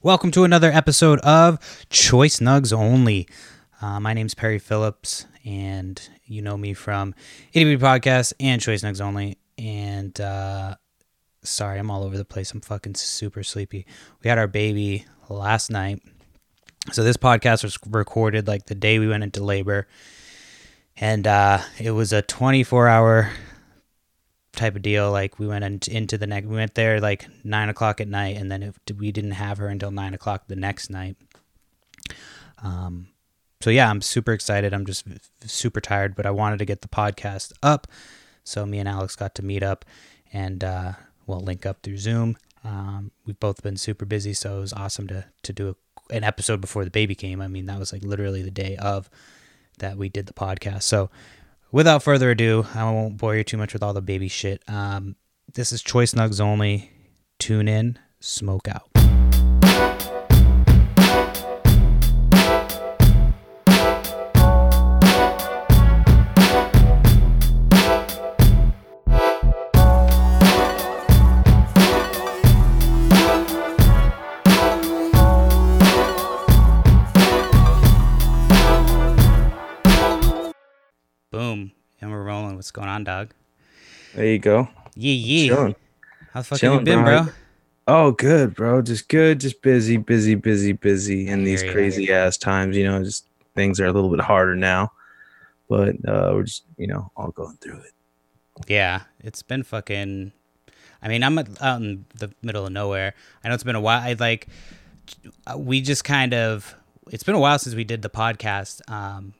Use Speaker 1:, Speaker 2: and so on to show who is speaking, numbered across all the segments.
Speaker 1: Welcome to another episode of Choice Nugs Only. Uh, my name's Perry Phillips, and you know me from Itty Podcast and Choice Nugs Only. And uh, sorry, I'm all over the place. I'm fucking super sleepy. We had our baby last night. So this podcast was recorded like the day we went into labor. And uh, it was a 24 hour type of deal. Like we went in, into the next, we went there like nine o'clock at night, and then it, we didn't have her until nine o'clock the next night. Um, so yeah, I'm super excited. I'm just super tired, but I wanted to get the podcast up, so me and Alex got to meet up and uh, well link up through Zoom. Um, we've both been super busy, so it was awesome to to do a, an episode before the baby came. I mean, that was like literally the day of that we did the podcast. So without further ado, I won't bore you too much with all the baby shit. Um, this is Choice Nugs only. Tune in, smoke out. What's going on, dog?
Speaker 2: There you go.
Speaker 1: Yeah, yeah.
Speaker 2: Chilling.
Speaker 1: How the fuck
Speaker 2: Chilling,
Speaker 1: have you been,
Speaker 2: bro.
Speaker 1: bro?
Speaker 2: Oh, good, bro. Just good. Just busy, busy, busy, busy in these crazy ass times. You know, just things are a little bit harder now, but uh, we're just you know all going through it.
Speaker 1: Yeah, it's been fucking. I mean, I'm out in the middle of nowhere. I know it's been a while. I like. We just kind of. It's been a while since we did the podcast. Um,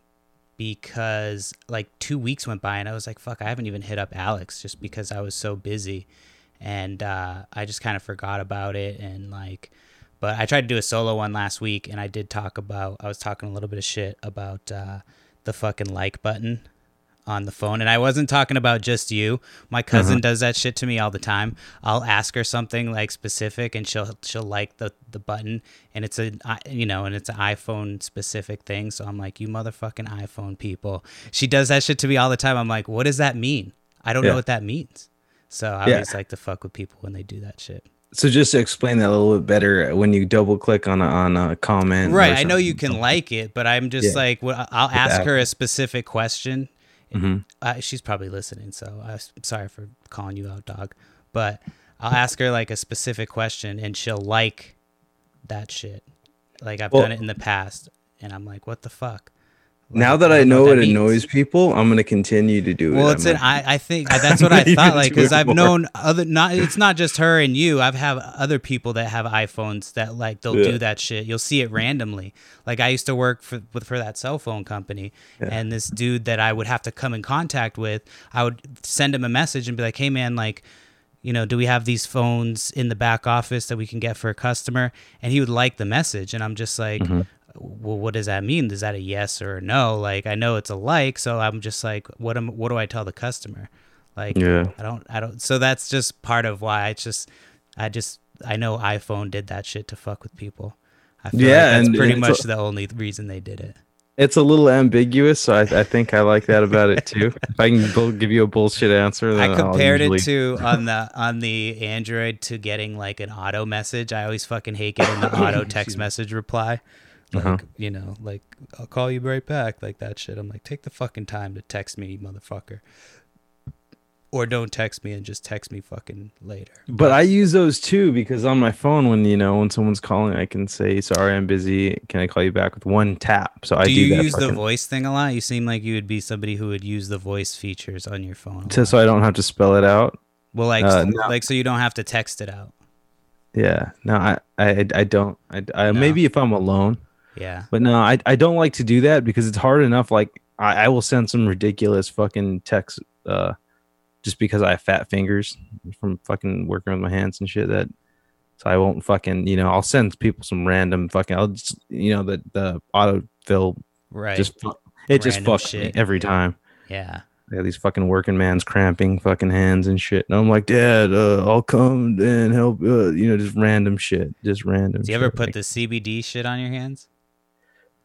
Speaker 1: because like two weeks went by and I was like, fuck, I haven't even hit up Alex just because I was so busy, and uh, I just kind of forgot about it and like. But I tried to do a solo one last week, and I did talk about. I was talking a little bit of shit about uh, the fucking like button on the phone and I wasn't talking about just you. My cousin mm-hmm. does that shit to me all the time. I'll ask her something like specific and she'll she'll like the the button and it's a you know and it's an iPhone specific thing. So I'm like, "You motherfucking iPhone people." She does that shit to me all the time. I'm like, "What does that mean?" I don't know what that means. So I
Speaker 2: Yeah.
Speaker 1: always like to fuck with people when they do that shit.
Speaker 2: So just to explain that a little bit better, when you double click on a, on a comment,
Speaker 1: Right. I know you can like it, but I'm just
Speaker 2: Yeah.
Speaker 1: like, well, I'll ask her a specific question.
Speaker 2: Mhm.
Speaker 1: Uh, she's probably listening, so I'm sorry for calling you out, dog. But I'll ask her like a specific question, and she'll like that shit. Like I've
Speaker 2: Well-
Speaker 1: done it in the past, and I'm like, what the fuck?
Speaker 2: Now that I know
Speaker 1: what
Speaker 2: it
Speaker 1: means.
Speaker 2: annoys people, I'm gonna continue to do it.
Speaker 1: Well, it's an I. I think that's what I thought. Like, because I've
Speaker 2: more.
Speaker 1: known other. Not it's not just her and you. I've have other people that have iPhones that like they'll
Speaker 2: Yeah.
Speaker 1: do that shit. You'll see it randomly. Like I used to work for with for that cell phone company,
Speaker 2: Yeah.
Speaker 1: and this dude that I would have to come in contact with, I would send him a message and be like, "Hey, man, like." You know, do we have these phones in the back office that we can get for a customer? And he would like the message, and I'm just like,
Speaker 2: Mhm.
Speaker 1: Well, what does that mean? Is that a yes or a no? Like, I know it's a like, so I'm just like, what am, what do I tell the customer? Like,
Speaker 2: Yeah.
Speaker 1: I don't, I don't. So that's just part of why I just, I just, I know iPhone did that shit to fuck with people. I feel
Speaker 2: Yeah,
Speaker 1: like that's pretty
Speaker 2: it's
Speaker 1: much
Speaker 2: a-
Speaker 1: the only reason they did it.
Speaker 2: It's a little ambiguous, so I, I think I like that about it too. if I can bull- give you a bullshit answer,
Speaker 1: I compared
Speaker 2: I'll
Speaker 1: it to on the on the Android to getting like an auto message. I always fucking hate getting the auto text message reply. Like,
Speaker 2: Uh-huh.
Speaker 1: you know, like I'll call you right back, like that shit. I'm like, take the fucking time to text me, motherfucker. Or don't text me and just text me fucking later.
Speaker 2: But I use those too because on my phone, when you know when someone's calling, I can say, "Sorry, I'm busy. Can I call you back with one tap?" So I
Speaker 1: do
Speaker 2: do,
Speaker 1: you use the voice thing a lot? You seem like you would be somebody who would use the voice features on your phone. lot.
Speaker 2: so I don't have to spell it out.
Speaker 1: well, like,
Speaker 2: uh, no.
Speaker 1: like so you don't have to text it out.
Speaker 2: Yeah, no, I, I, I don't. I, I
Speaker 1: No.
Speaker 2: maybe if I'm alone,
Speaker 1: Yeah.
Speaker 2: but no, I, I don't like to do that because it's hard enough. Like I, I will send some ridiculous fucking text, uh, just because I have fat fingers from fucking working with my hands and shit. That so I won't fucking you know I'll send people some random fucking I'll just you know the the autofill
Speaker 1: Right.
Speaker 2: just fu- it just
Speaker 1: Random
Speaker 2: fucks me
Speaker 1: shit.
Speaker 2: every time.
Speaker 1: yeah.
Speaker 2: I got these fucking working man's cramping fucking hands and shit. And I'm like, Dad, uh, I'll come and help. Uh, you know, just random shit, just random.
Speaker 1: Do you ever put
Speaker 2: Like,
Speaker 1: the CBD shit on your hands?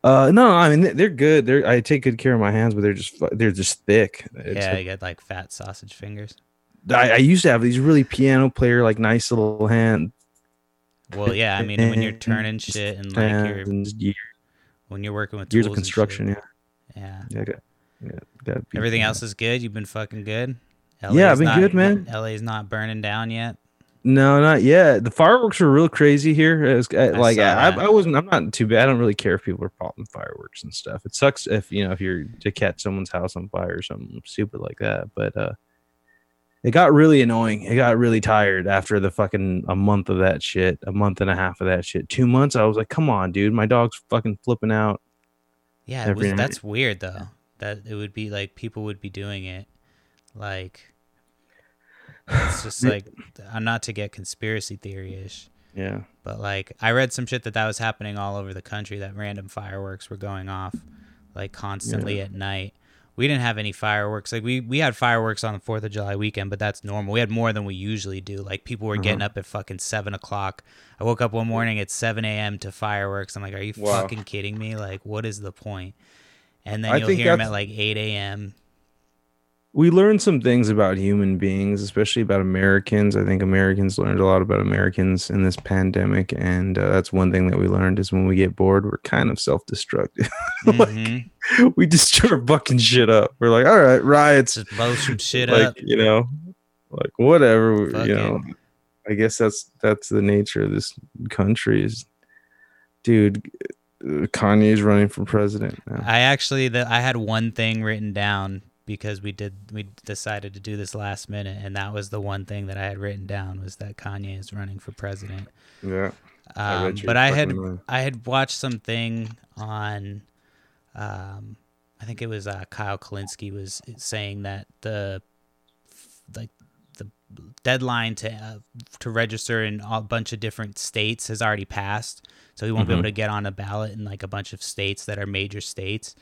Speaker 2: Uh, no, I mean they- they're good. They're I take good care of my hands, but they're just they're just thick. It's
Speaker 1: yeah,
Speaker 2: like-
Speaker 1: you get like fat sausage fingers.
Speaker 2: I, I used to have these really piano player like nice little hand
Speaker 1: Well, yeah, I mean, when you're turning shit and like you're
Speaker 2: and
Speaker 1: when you're working with
Speaker 2: years of construction. Yeah,
Speaker 1: yeah.
Speaker 2: yeah, got, yeah, got
Speaker 1: Everything else is good. You've been fucking good.
Speaker 2: Yeah, I've been
Speaker 1: not-
Speaker 2: good, man.
Speaker 1: LA's not burning down yet.
Speaker 2: No, not yet. The fireworks were real crazy here. It was, uh, like
Speaker 1: saw
Speaker 2: I. I wasn't. I'm not too bad. I don't really care if people are popping fireworks and stuff. It sucks if you know if you're to catch someone's house on fire or something stupid like that. But uh, it got really annoying. It got really tired after the fucking a month of that shit, a month and a half of that shit, two months. I was like, come on, dude, my dog's fucking flipping out.
Speaker 1: Yeah, it was, that's weird though. That it would be like people would be doing it, like it's just like I'm not to get conspiracy theory ish,
Speaker 2: Yeah,
Speaker 1: but like I read some shit that that was happening all over the country. That random fireworks were going off like constantly at night. We didn't have any fireworks. Like we we had fireworks on the Fourth of July weekend, but that's normal. We had more than we usually do. Like people were getting
Speaker 2: Uh-huh.
Speaker 1: up at fucking seven o'clock. I woke up one morning at seven a.m. to fireworks. I'm like, are you
Speaker 2: Wow.
Speaker 1: fucking kidding me? Like, what is the point? And then
Speaker 2: I
Speaker 1: you'll hear them at like eight a.m.
Speaker 2: we learned some things about human beings, especially about Americans. I think Americans learned a lot about Americans in this pandemic, and uh, that's one thing that we learned is when we get bored, we're kind of self-destructive. like
Speaker 1: Mhm.
Speaker 2: we just start fucking shit up. We're like, all right, riots,
Speaker 1: Just blow some shit
Speaker 2: like
Speaker 1: up.
Speaker 2: you know, like whatever.
Speaker 1: Fuck
Speaker 2: you
Speaker 1: it.
Speaker 2: know, I guess that's that's the nature of this country. Is dude, Kanye's running for president. now.
Speaker 1: I actually, the, I had one thing written down because we did, we decided to do this last minute, and that was the one thing that I had written down was that Kanye is running for president.
Speaker 2: yeah,
Speaker 1: Um,
Speaker 2: your
Speaker 1: but I had
Speaker 2: mind.
Speaker 1: I had watched something on, um, I think it was uh, Kyle Kulinski was saying that the like the deadline to uh, to register in a bunch of different states has already passed, so he won't be able
Speaker 2: Mhm.
Speaker 1: to get on a ballot in like a bunch of states that are major states.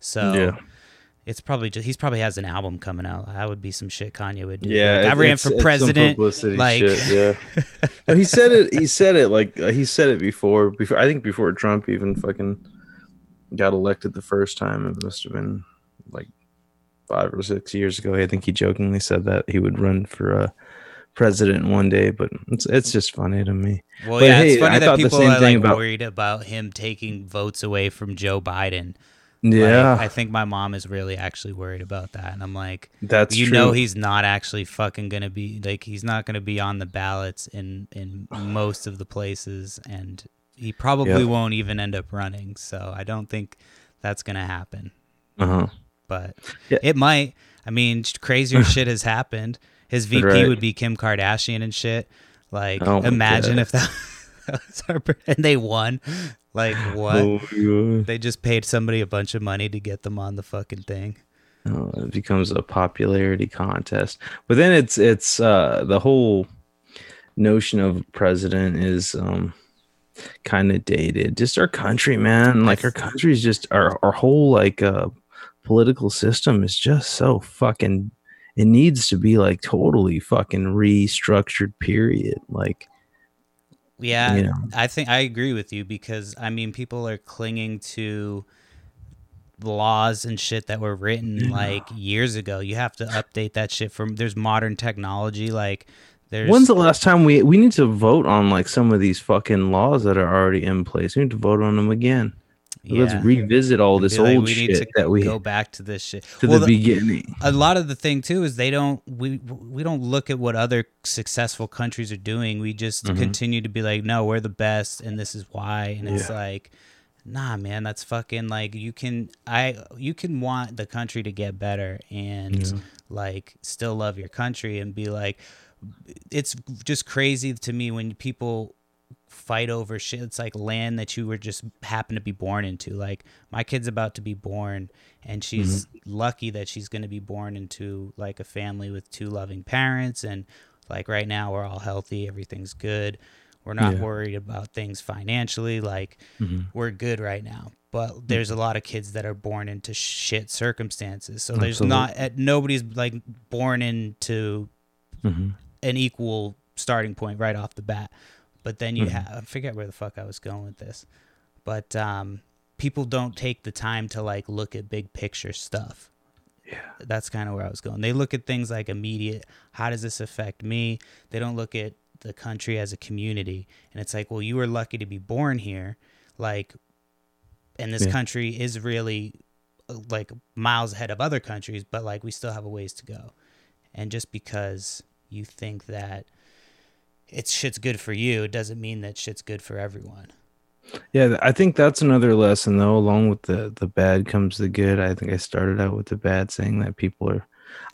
Speaker 1: So
Speaker 2: Yeah.
Speaker 1: It's probably just he's probably has an album coming out. That would be some shit Kanye would do.
Speaker 2: Yeah,
Speaker 1: Like, I ran for president.
Speaker 2: publicity
Speaker 1: like-
Speaker 2: shit, yeah. No, he said it. He said it like uh, he said it before. Before I think before Trump even fucking got elected the first time. It must have been like five or six years ago. I think he jokingly said that he would run for uh, president one day. But it's it's just funny to me.
Speaker 1: Well,
Speaker 2: But
Speaker 1: yeah,
Speaker 2: hey,
Speaker 1: it's funny
Speaker 2: I
Speaker 1: that people are like
Speaker 2: about-
Speaker 1: worried about him taking votes away from Joe Biden. Like,
Speaker 2: Yeah,
Speaker 1: I think my mom is really actually worried about that, and I'm like,
Speaker 2: that's
Speaker 1: you
Speaker 2: true.
Speaker 1: know, he's not actually fucking gonna be like, he's not gonna be on the ballots in in most of the places, and he probably
Speaker 2: Yeah.
Speaker 1: won't even end up running. So I don't think that's gonna happen.
Speaker 2: uh-huh.
Speaker 1: But
Speaker 2: Yeah.
Speaker 1: it might. I mean, crazier shit has happened. His VP
Speaker 2: Right.
Speaker 1: would be Kim Kardashian and shit. Like,
Speaker 2: Oh
Speaker 1: imagine if that, that was our and they won. Like what?
Speaker 2: Oh,
Speaker 1: They just paid somebody a bunch of money to get them on the fucking thing.
Speaker 2: Oh, it becomes a popularity contest. But then it's it's uh the whole notion of president is um kind of dated. Just our country, man. Like our country's just our our whole like uh political system is just so fucking it needs to be like totally fucking restructured period. Like
Speaker 1: Yeah,
Speaker 2: you know.
Speaker 1: I think I agree with you because I mean people are clinging to laws and shit that were written like years ago. You have to update that shit from there's modern technology like there's
Speaker 2: When's the last time we we need to vote on like some of these fucking laws that are already in place? We need to vote on them again. Let's revisit all this
Speaker 1: like,
Speaker 2: old
Speaker 1: we need
Speaker 2: shit that we
Speaker 1: go back to this shit.
Speaker 2: to
Speaker 1: Well,
Speaker 2: the,
Speaker 1: the-
Speaker 2: beginning.
Speaker 1: a lot of the thing too is they don't we we don't look at what other successful countries are doing. We just
Speaker 2: Mhm.
Speaker 1: continue to be like, no, we're the best, and this is why. And it's like, nah, man, that's fucking like you can I you can want the country to get better and
Speaker 2: Yeah.
Speaker 1: like still love your country and be like, it's just crazy to me when people fight over shit. It's like land that you were just happen to be born into. Like my kid's about to be born, and she's lucky that she's going to be born into like a family with two loving parents. And like right now, we're all healthy, everything's good. We're not
Speaker 2: Yeah.
Speaker 1: worried about things financially. Like
Speaker 2: Mhm.
Speaker 1: we're good right now. But there's a lot of kids that are born into shit circumstances. So there's not at nobody's like born into
Speaker 2: Mhm.
Speaker 1: an equal starting point right off the bat. But then you
Speaker 2: Mhm.
Speaker 1: have I forget where the fuck I was going with this. But um people don't take the time to like look at big picture stuff.
Speaker 2: Yeah.
Speaker 1: That's kind of where I was going. They look at things like immediate, how does this affect me? They don't look at the country as a community and it's like well you were lucky to be born here like and this
Speaker 2: Yeah.
Speaker 1: country is really uh, like miles ahead of other countries but like we still have a ways to go and just because you think that it's shit's good for you it doesn't mean that shit's good for everyone
Speaker 2: Yeah, I think that's another lesson though. Along with the the bad comes the good. I think I started out with the bad, saying that people are.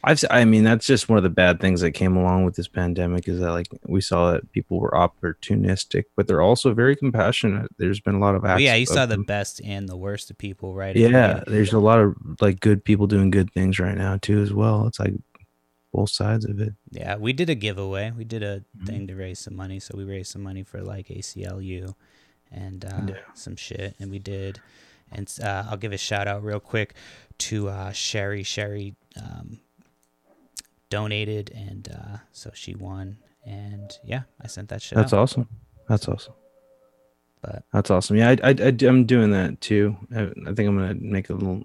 Speaker 2: I've. i mean, that's just one of the bad things that came along with this pandemic is that like we saw that people were opportunistic, but they're also very compassionate. There's been a lot of acts.
Speaker 1: yeah you saw the best and the worst of people right
Speaker 2: Yeah, there's a lot of like good people doing good things right now too as well. It's like both sides of it.
Speaker 1: Yeah, we did a giveaway. We did a
Speaker 2: Mhm.
Speaker 1: thing to raise some money. So we raised some money for like ACLU and uh,
Speaker 2: Yeah.
Speaker 1: some shit. And we did. And uh, I'll give a shout out real quick to uh, Sherry. Sherry um, donated, and uh, so she won. And yeah, I sent that shit
Speaker 2: That's
Speaker 1: out.
Speaker 2: awesome. That's awesome.
Speaker 1: But
Speaker 2: That's awesome. Yeah, I, I, I am doing that too. I, I think I'm gonna make a little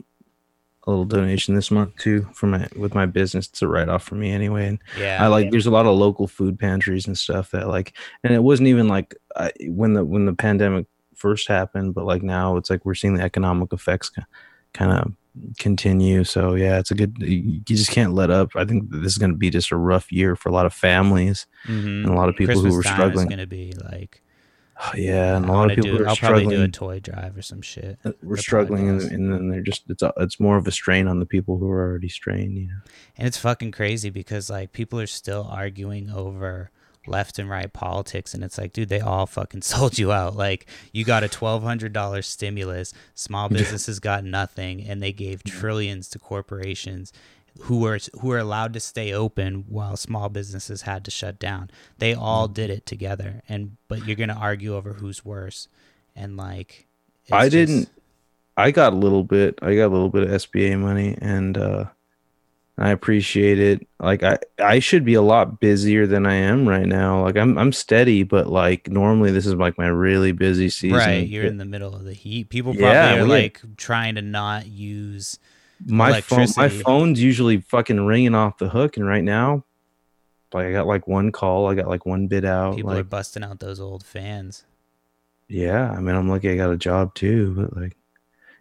Speaker 2: a little donation this month too for my with my business. It's a write off for me anyway. And
Speaker 1: yeah,
Speaker 2: I like there's a lot of local food pantries and stuff that like, and it wasn't even like I, when the when the pandemic first happened, but like now it's like we're seeing the economic effects kind of continue. So yeah, it's a good. You you just can't let up. I think this is going to be just a rough year for a lot of families
Speaker 1: mhm.
Speaker 2: and a lot of people
Speaker 1: Christmas
Speaker 2: who were struggling.
Speaker 1: gonna be like.
Speaker 2: yeah, and a lot of people
Speaker 1: do,
Speaker 2: are
Speaker 1: I'll probably do a toy drive or some shit.
Speaker 2: uh, we're struggling and, and then they're just it's a, it's more of a strain on the people who are already strained you know?
Speaker 1: And it's fucking crazy because like people are still arguing over left and right politics and it's like dude they all fucking sold you out. Like you got a $1200 stimulus small businesses got nothing and they gave trillions to corporations who were who are allowed to stay open while small businesses had to shut down. They all
Speaker 2: Mm.
Speaker 1: did it together and but you're going to argue over who's worse and like it's
Speaker 2: i
Speaker 1: just-
Speaker 2: didn't i got a little bit i got a little bit of sba money and uh i appreciate it. Like i i should be a lot busier than i am right now. Like i'm i'm steady but like normally this is like my really busy season.
Speaker 1: right you're in the middle of the heat. People probably
Speaker 2: Yeah,
Speaker 1: are like trying to not use
Speaker 2: my phone my phone's usually fucking ringing off the hook and right now like i got like one call i got like one bid out
Speaker 1: People are
Speaker 2: like
Speaker 1: busting out those old fans.
Speaker 2: Yeah, I mean, I'm lucky I got a job too, but like,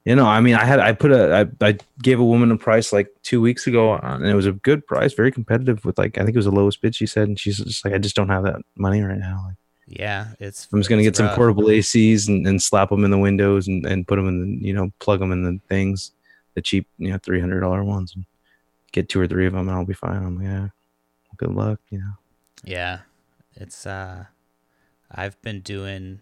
Speaker 2: you know, I mean, I had I put a I, I gave a woman a price like two weeks ago, and it was a good price, very competitive with like I think it was the lowest bid she said, and she's just like, I just don't have that money right now. Like,
Speaker 1: Yeah, it's.
Speaker 2: I'm just gonna get some portable ACs and, and slap them in the windows and, and put them in the you know plug them in the things, the cheap you know three hundred dollar ones, and get two or three of them, and I'll be fine. I'm like, yeah, good luck, you know.
Speaker 1: Yeah, it's. uh I've been doing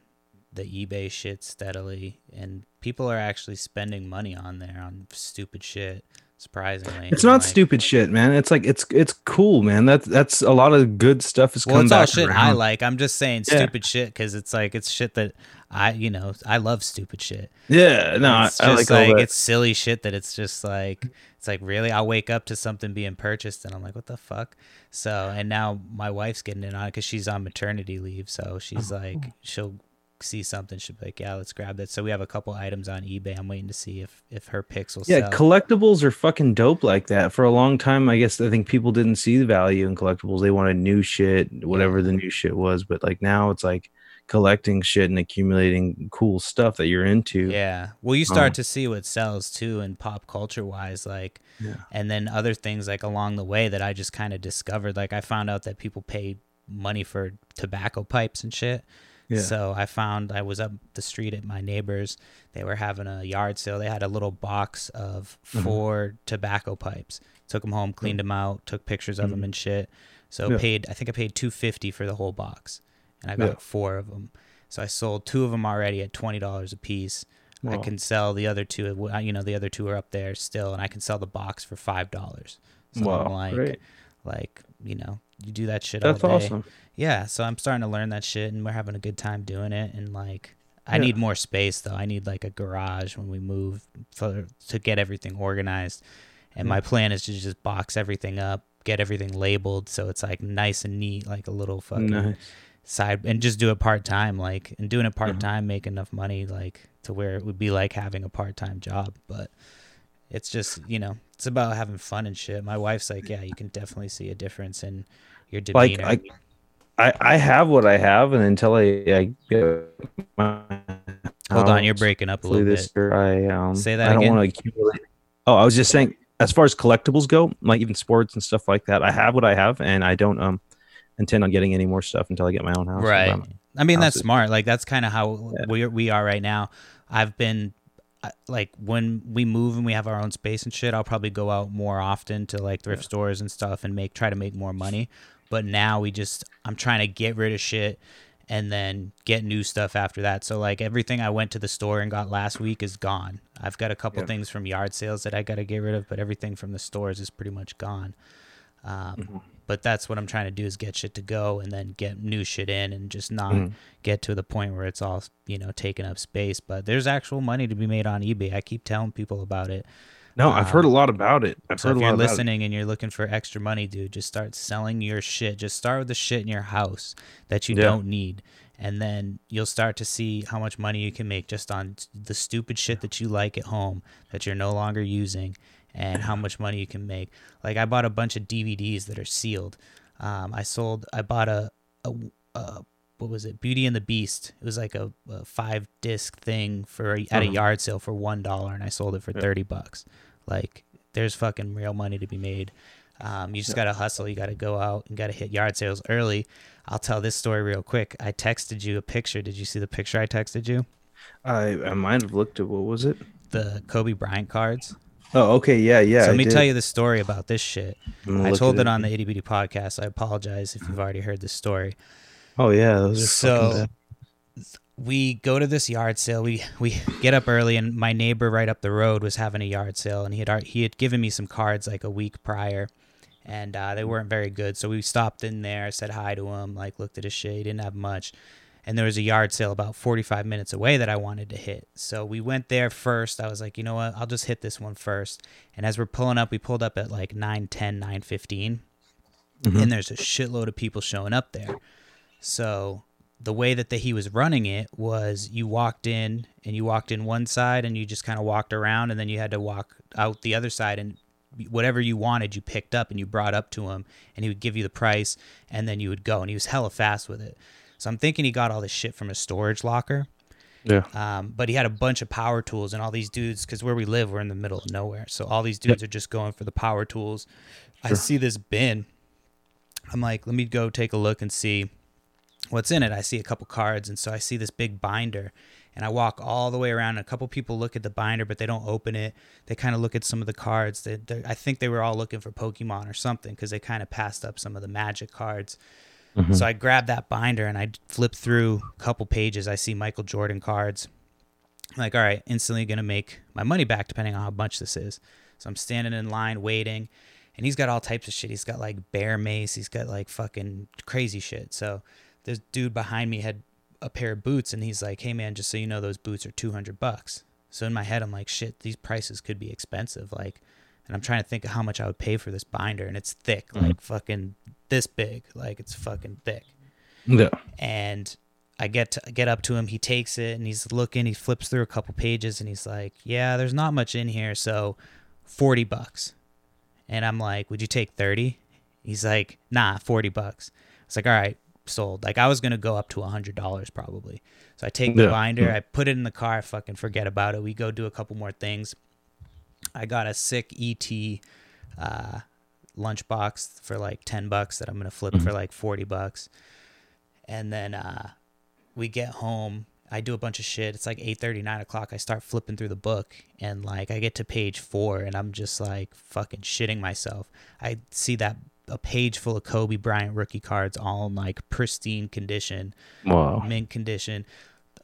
Speaker 1: the eBay shit steadily, and people are actually spending money on there on stupid shit. Surprisingly,
Speaker 2: It's not
Speaker 1: Like-
Speaker 2: stupid shit, man. It's like it's it's cool, man. That's that's a lot of good stuff has
Speaker 1: Well,
Speaker 2: come
Speaker 1: it's all shit I like. I'm just saying
Speaker 2: Yeah.
Speaker 1: stupid shit because it's like it's shit that I, you know, I love stupid shit.
Speaker 2: Yeah, no, I,
Speaker 1: it's
Speaker 2: I
Speaker 1: just
Speaker 2: like
Speaker 1: like it's silly shit that it's just like it's like really I'll wake up to something being purchased and I'm like what the fuck so and now my wife's getting in on it because she's on maternity leave so she's
Speaker 2: Oh.
Speaker 1: like she'll see something she'll be like yeah let's grab that so we have a couple items on eBay I'm waiting to see if if her picks will
Speaker 2: Yeah,
Speaker 1: sell
Speaker 2: collectibles are fucking dope like that. For a long time, I guess I think people didn't see the value in collectibles. They wanted new shit, whatever the new shit was. But like now, it's like collecting shit and accumulating cool stuff that you're into.
Speaker 1: yeah well you start
Speaker 2: Um,
Speaker 1: to see what sells too in pop culture wise like
Speaker 2: Yeah.
Speaker 1: and then other things like along the way that I just kind of discovered like I found out that people pay money for tobacco pipes and shit
Speaker 2: Yeah.
Speaker 1: So I found I was up the street at my neighbors. They were having a yard sale. They had a little box of
Speaker 2: Mhm.
Speaker 1: four tobacco pipes. Took them home, cleaned them out, took pictures of them
Speaker 2: Mhm.
Speaker 1: and shit. So
Speaker 2: Yeah.
Speaker 1: paid. I think I paid two fifty for the whole box, and I got
Speaker 2: Yeah.
Speaker 1: four of them. So I sold two of them already at twenty dollars a piece. I can sell the other two. You know, the other two are up there still, and I can sell the box for five dollars. So
Speaker 2: wow,
Speaker 1: I'm like,
Speaker 2: great.
Speaker 1: like you know, you do that shit
Speaker 2: That's
Speaker 1: all day
Speaker 2: awesome.
Speaker 1: yeah so i'm starting to learn that shit and we're having a good time doing it and like i
Speaker 2: Yeah.
Speaker 1: need more space though i need like a garage when we move for to get everything organized and my plan is to just box everything up get everything labeled so it's like nice and neat like a little fucking
Speaker 2: Nice.
Speaker 1: side and just do it part-time like and doing it
Speaker 2: Uh-huh.
Speaker 1: part-time make enough money like to where it would be like having a part-time job but it's just you know it's about having fun and shit my wife's like yeah you can definitely see a difference in your demeanor
Speaker 2: like I I have what I have, and until I, I get my
Speaker 1: Hold on, you're breaking up a little
Speaker 2: this
Speaker 1: bit.
Speaker 2: year, I um
Speaker 1: Say that
Speaker 2: I don't want to accumulate. Oh, I was just saying, as far as collectibles go, like even sports and stuff like that, I have what I have, and I don't um intend on getting any more stuff until I get my own house.
Speaker 1: Right. I mean, that's smart. Like that's kind of how
Speaker 2: Yeah.
Speaker 1: we we are right now. I've been I- like when we move and we have our own space and shit, I'll probably go out more often to like thrift stores and stuff and make try to make more money. But now we just I'm trying to get rid of shit and then get new stuff after that. So like everything I went to the store and got last week is gone. I've got a couple
Speaker 2: Yeah.
Speaker 1: things from yard sales that I got to get rid of, but everything from the stores is pretty much gone. Um,
Speaker 2: Mhm.
Speaker 1: But that's what I'm trying to do is get shit to go and then get new shit in and just not
Speaker 2: Mhm.
Speaker 1: get to the point where it's all you know taking up space. But there's actual money to be made on eBay. I keep telling people about it.
Speaker 2: No, I've heard a lot about it. I've
Speaker 1: So
Speaker 2: heard
Speaker 1: if
Speaker 2: a lot
Speaker 1: you're listening and you're looking for extra money, dude, just start selling your shit. Just start with the shit in your house that you
Speaker 2: Yeah.
Speaker 1: don't need. And then you'll start to see how much money you can make just on the stupid shit that you like at home that you're no longer using and how much money you can make. Like I bought a bunch of DVDs that are sealed. Um, I sold, I bought a, a, a, what was it? Beauty and the Beast. It was like a, a five disc thing for at a
Speaker 2: Uh-huh.
Speaker 1: yard sale for one dollar, and I sold it for
Speaker 2: Yeah.
Speaker 1: thirty bucks. Like there's fucking real money to be made. Um, you just
Speaker 2: Yeah.
Speaker 1: gotta hustle. You gotta go out and gotta hit yard sales early. I'll tell this story real quick. I texted you a picture. Did you see the picture I texted you?
Speaker 2: I I might have looked at what was it?
Speaker 1: The Kobe Bryant cards.
Speaker 2: Oh, okay, yeah, yeah.
Speaker 1: so
Speaker 2: I
Speaker 1: let me
Speaker 2: did.
Speaker 1: tell you the story about this shit. I told
Speaker 2: at
Speaker 1: it on the itty bitty podcast. I apologize if you've already heard the story.
Speaker 2: Oh yeah, those are
Speaker 1: So- we go to this yard sale. We we get up early, and my neighbor right up the road was having a yard sale, and he had he had given me some cards like a week prior, and uh, they weren't very good. So we stopped in there, said hi to him, like looked at his shit. He didn't have much, and there was a yard sale about 45 minutes away that I wanted to hit. So we went there first. I was like, you know what? I'll just hit this one first. And as we're pulling up, we pulled up at like 9:10, 9:15
Speaker 2: Mhm.
Speaker 1: and there's a shitload of people showing up there. So the way that the, he was running it was you walked in and you walked in one side and you just kind of walked around and then you had to walk out the other side and whatever you wanted you picked up and you brought up to him and he would give you the price and then you would go and he was hella fast with it. So I'm thinking he got all this shit from a storage locker.
Speaker 2: Yeah.
Speaker 1: Um, but he had a bunch of power tools and all these dudes, because where we live, we're in the middle of nowhere. So all these dudes are just going for the power tools. I see this bin. I'm like, let me go take a look and see what's in it. I see a couple cards, and so I see this big binder. And I walk all the way around. And a couple people look at the binder, but they don't open it. They kind of look at some of the cards. They, they, I think they were all looking for Pokemon or something because they kind of passed up some of the Magic cards.
Speaker 2: Mhm.
Speaker 1: So I grab that binder and I flip through a couple pages. I see Michael Jordan cards. I'm like, all right, instantly gonna make my money back depending on how much this is. So I'm standing in line waiting, and he's got all types of shit. He's got like bear mace. He's got like fucking crazy shit. So this dude behind me had a pair of boots, and he's like, hey man, just so you know, those boots are 200 bucks. So in my head, I'm like, shit, these prices could be expensive. Like, and I'm trying to think of how much I would pay for this binder, and it's thick,
Speaker 2: Mhm.
Speaker 1: like fucking this big, like it's fucking thick
Speaker 2: yeah.
Speaker 1: and I get to get up to him. He takes it and he's looking. He flips through a couple pages and he's like, "Yeah, there's not much in here, so forty bucks." And I'm like, "Would you take 30? He's like, "Nah, forty bucks." It's like, "All right, sold." Like I was gonna go up to a hundred dollars probably. So I take the
Speaker 2: Yeah,
Speaker 1: binder,
Speaker 2: yeah.
Speaker 1: I put it in the car, I fucking forget about it. We go do a couple more things. I got a sick ET uh, lunchbox for like ten bucks that I'm gonna flip for like forty bucks. And then uh, we get home. I do a bunch of shit. It's like 8 9 o'clock. I start flipping through the book and like i get to page four and i'm just like fucking shitting myself. I see that a page full of kobe bryant rookie cards all in like pristine condition
Speaker 2: Wow.
Speaker 1: mint condition.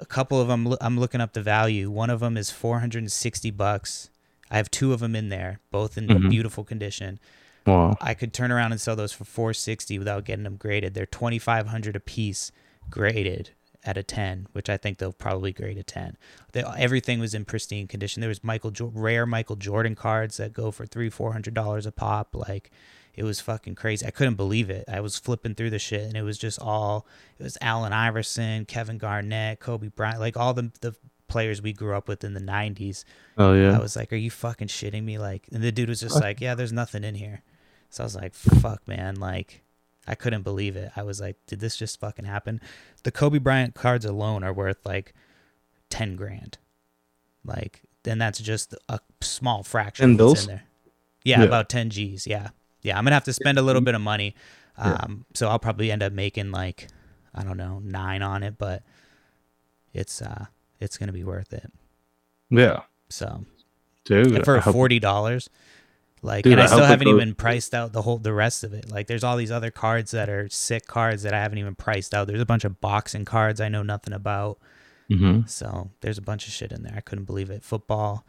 Speaker 1: A couple of them i'm looking up the value. One of them is 460 bucks. I have two of them in there both in
Speaker 2: Mhm.
Speaker 1: beautiful condition
Speaker 2: Wow.
Speaker 1: I could turn around and sell those for 460 without getting them graded. They're 2500 a piece graded at a 10, which I think they'll probably grade a 10. They, everything was in pristine condition. There was Michael rare Michael Jordan cards that go for 3 400 dollars a pop like it was fucking crazy. I couldn't believe it. I was flipping through the shit and it was just all it was Allen Iverson, Kevin Garnett, Kobe Bryant, like all the the players we grew up with in the 90s.
Speaker 2: Oh yeah.
Speaker 1: I was like, "Are you fucking shitting me?" Like, and the dude was just like, "Yeah, there's nothing in here." So I was like, "Fuck, man!" Like, I couldn't believe it. I was like, did this just fucking happen? The Kobe Bryant cards alone are worth like 10 grand. Like, then that's just a small fraction.
Speaker 2: 10
Speaker 1: of what's
Speaker 2: bills?
Speaker 1: in there. Yeah,
Speaker 2: Yeah.
Speaker 1: about 10 G's. Yeah. Yeah. I'm going to have to spend a little bit of money.
Speaker 2: Yeah.
Speaker 1: Um, so I'll probably end up making like, I don't know, nine on it, but it's, uh, it's going to be worth it.
Speaker 2: Yeah,
Speaker 1: So
Speaker 2: dude.
Speaker 1: and for forty dollars. Like,
Speaker 2: Dude,
Speaker 1: and I,
Speaker 2: I
Speaker 1: still haven't
Speaker 2: goes-
Speaker 1: even priced out the whole the rest of it. Like, there's all these other cards that are sick cards that I haven't even priced out. There's a bunch of boxing cards I know nothing about.
Speaker 2: Mhm.
Speaker 1: So there's a bunch of shit in there. I couldn't believe it. Football,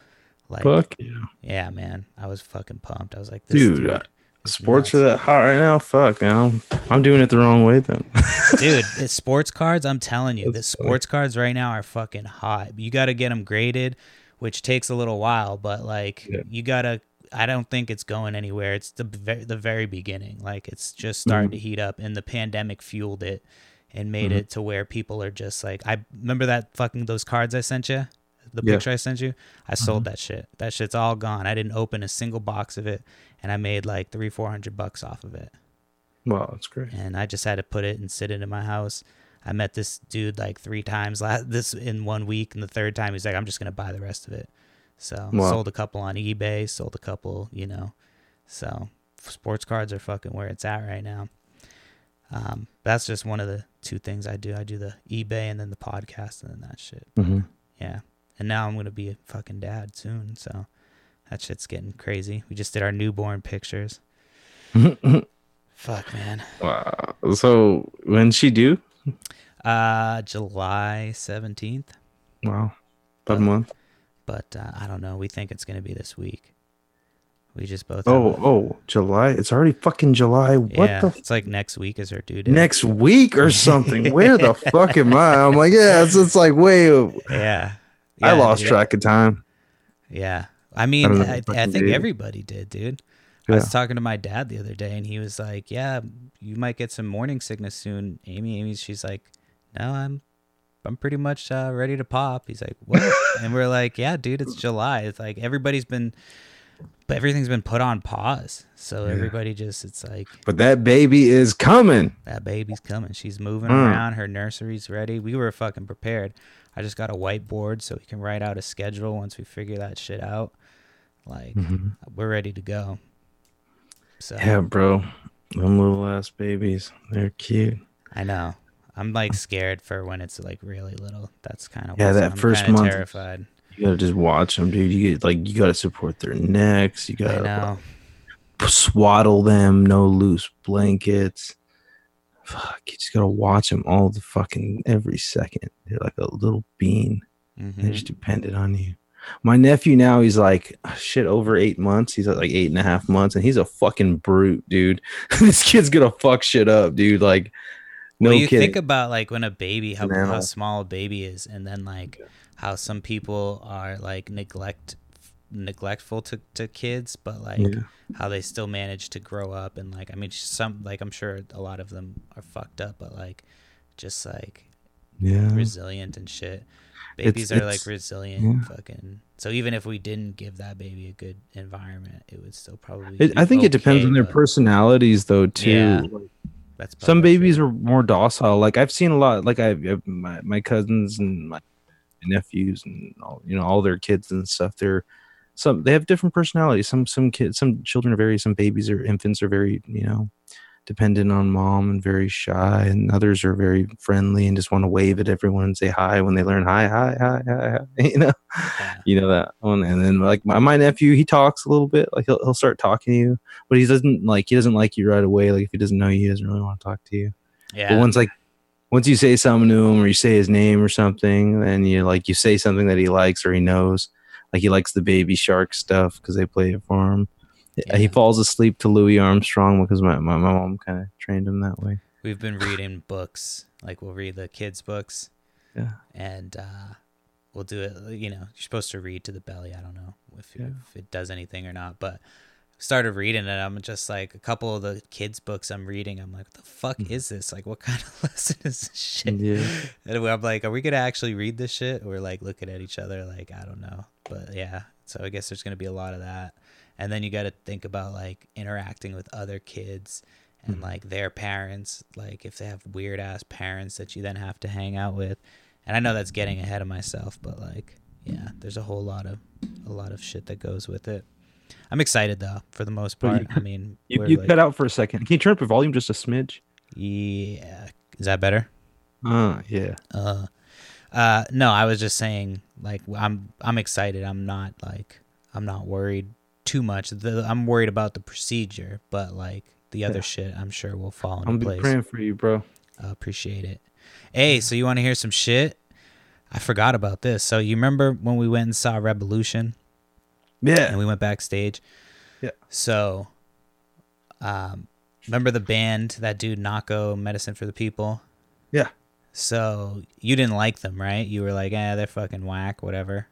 Speaker 1: like,
Speaker 2: Fuck yeah,
Speaker 1: yeah, man, I was fucking pumped. I was like, this
Speaker 2: dude.
Speaker 1: dude,
Speaker 2: uh, sports
Speaker 1: nuts.
Speaker 2: are that hot right now. Fuck, man. I'm, I'm doing it the wrong way then.
Speaker 1: dude. The sports cards, I'm telling you, the
Speaker 2: That's funny.
Speaker 1: sports cards right now are fucking hot. You got to get them graded, which takes a little while, but like
Speaker 2: Yeah.
Speaker 1: you gotta. I don't think it's going anywhere. It's the ve- the very beginning. Like it's just starting
Speaker 2: Mhm.
Speaker 1: to heat up, and the pandemic fueled it and made
Speaker 2: Mhm.
Speaker 1: it to where people are just like, I remember that fucking those cards I sent you, the
Speaker 2: Yeah.
Speaker 1: picture I sent you. I sold that shit. That shit's all gone. I didn't open a single box of it, and I made like three four hundred bucks off of it
Speaker 2: wow, that's great.
Speaker 1: and I just had to put it and sit it in my house. I met this dude like three times last this in one week, and the third time he's like, "I'm just gonna buy the rest of it." So
Speaker 2: Wow.
Speaker 1: sold a couple on eBay, sold a couple, you know. So sports cards are fucking where it's at right now. Um, that's just one of the two things I do. I do the eBay and then the podcast and then that shit.
Speaker 2: hmm
Speaker 1: Yeah, and now I'm gonna be a fucking dad soon, so that shit's getting crazy. We just did our newborn pictures. Fuck, man.
Speaker 2: wow. So when she do?
Speaker 1: Uh, July seventeenth.
Speaker 2: Wow, about a
Speaker 1: Uh,
Speaker 2: month.
Speaker 1: But uh, I don't know. We think it's gonna be this week. We just both.
Speaker 2: Oh,
Speaker 1: a-
Speaker 2: oh, July. It's already fucking July. What
Speaker 1: yeah,
Speaker 2: the
Speaker 1: it's like next week is our due date.
Speaker 2: next week or something. Where the fuck am I? I'm like, yeah, it's, it's like way.
Speaker 1: Yeah,
Speaker 2: I lost
Speaker 1: yeah,
Speaker 2: track of time.
Speaker 1: Yeah, I mean,
Speaker 2: I
Speaker 1: I, I, think everybody did, dude. I was talking to my dad the other day, and he was like, "Yeah, you might get some morning sickness soon." Amy, Amy, she's like, "No, I'm, I'm pretty much uh, ready to pop." He's like, "What?" and we're like, "Yeah, dude, it's July. It's like everybody's been, but everything's been put on pause. So
Speaker 2: Yeah.
Speaker 1: everybody just, it's like
Speaker 2: But that baby is coming.
Speaker 1: that baby's coming. She's moving
Speaker 2: Mm.
Speaker 1: around. Her nursery's ready. We were fucking prepared. I just got a whiteboard so we can write out a schedule once we figure that shit out. Like we're ready to go. So
Speaker 2: Yeah, bro. Them little ass babies. They're cute.
Speaker 1: I know. I'm like scared for when it's like really little. That's kind of
Speaker 2: Yeah, that
Speaker 1: I'm
Speaker 2: first month.
Speaker 1: Terrified.
Speaker 2: You gotta just watch them, dude. You get like you gotta support their necks. You gotta
Speaker 1: know.
Speaker 2: like, swaddle them. No loose blankets. Fuck, you just gotta watch them all the fucking every second. They're like a little bean. They're
Speaker 1: Mhm.
Speaker 2: just dependent on you. My nephew now, he's like shit over eight months. He's at like eight and a half months, and he's a fucking brute, dude. this kid's gonna fuck shit up, dude. Like, no
Speaker 1: well, you
Speaker 2: kidding.
Speaker 1: think about like when a baby, how, how small a baby is, and then like how some people are like neglect neglectful to, to kids, but like
Speaker 2: Yeah.
Speaker 1: how they still manage to grow up and like I mean some like I'm sure a lot of them are fucked up, but like just like
Speaker 2: yeah,
Speaker 1: resilient and shit.
Speaker 2: It's-
Speaker 1: Babies are like resilient,
Speaker 2: yeah.
Speaker 1: fucking. So even if we didn't give that baby a good environment, it would still probably.
Speaker 2: It,
Speaker 1: be
Speaker 2: I think it depends on their
Speaker 1: but
Speaker 2: personalities, though. Too.
Speaker 1: Yeah.
Speaker 2: Like,
Speaker 1: That's
Speaker 2: some babies
Speaker 1: true.
Speaker 2: are more docile. Like I've seen a lot. Like I, I my my cousins and my nephews and all you know all their kids and stuff. They're some they have different personalities. Some some kids, some children are very. Some babies or infants are very you know dependent on mom and very shy, and others are very friendly and just want to wave at everyone and say hi when they learn hi hi hi hi. hi you know
Speaker 1: Yeah.
Speaker 2: you know that one and then like my, my nephew he talks a little bit like he'll, he'll start talking to you but he doesn't like he doesn't like you right away like if he doesn't know you he doesn't really want to talk to you
Speaker 1: Yeah.
Speaker 2: but once like once you say something to him or you say his name or something then you like you say something that he likes or he knows like he likes the baby shark stuff because they play it for him he falls asleep to louis armstrong because my, my, my mom kind of trained him that way
Speaker 1: We've been reading books. Like we'll read the kids' books,
Speaker 2: yeah
Speaker 1: and uh, we'll do it. You know, you're supposed to read to the belly. I don't know if,
Speaker 2: Yeah.
Speaker 1: if it does anything or not, but started reading it. I'm just like a couple of the kids' books I'm reading. I'm like, what the fuck is this? Like, what kind of lesson is this shit?
Speaker 2: yeah
Speaker 1: And I'm like, are we gonna actually read this shit? We're like looking at each other, like I don't know, but yeah. So I guess there's gonna be a lot of that, and then you got to think about like interacting with other kids, and like their parents, like if they have weird ass parents that you then have to hang out with. And I know that's getting ahead of myself, but like yeah, there's a whole lot of a lot of shit that goes with it. I'm excited though, for the most part.
Speaker 2: you-
Speaker 1: I mean,
Speaker 2: You, you
Speaker 1: like-
Speaker 2: cut out for a second. Can you turn up the volume just a smidge?
Speaker 1: yeah, is that better?
Speaker 2: Uh, yeah.
Speaker 1: Uh, uh, no, I was just saying, like, I'm I'm excited. I'm not like I'm not worried too much. The, I'm worried about the procedure, but like the other
Speaker 2: Yeah.
Speaker 1: shit, I'm sure will fall into
Speaker 2: I'm be
Speaker 1: place.
Speaker 2: praying for you, bro.
Speaker 1: I appreciate it. Hey, so you want to hear some shit? I forgot about this. So you remember when we went and saw Rebelution
Speaker 2: Yeah.
Speaker 1: and we went backstage?
Speaker 2: Yeah.
Speaker 1: So, um, remember the band that dude Nahko Medicine for the People?
Speaker 2: Yeah.
Speaker 1: So you didn't like them, right? You were like, eh, they're fucking whack, whatever.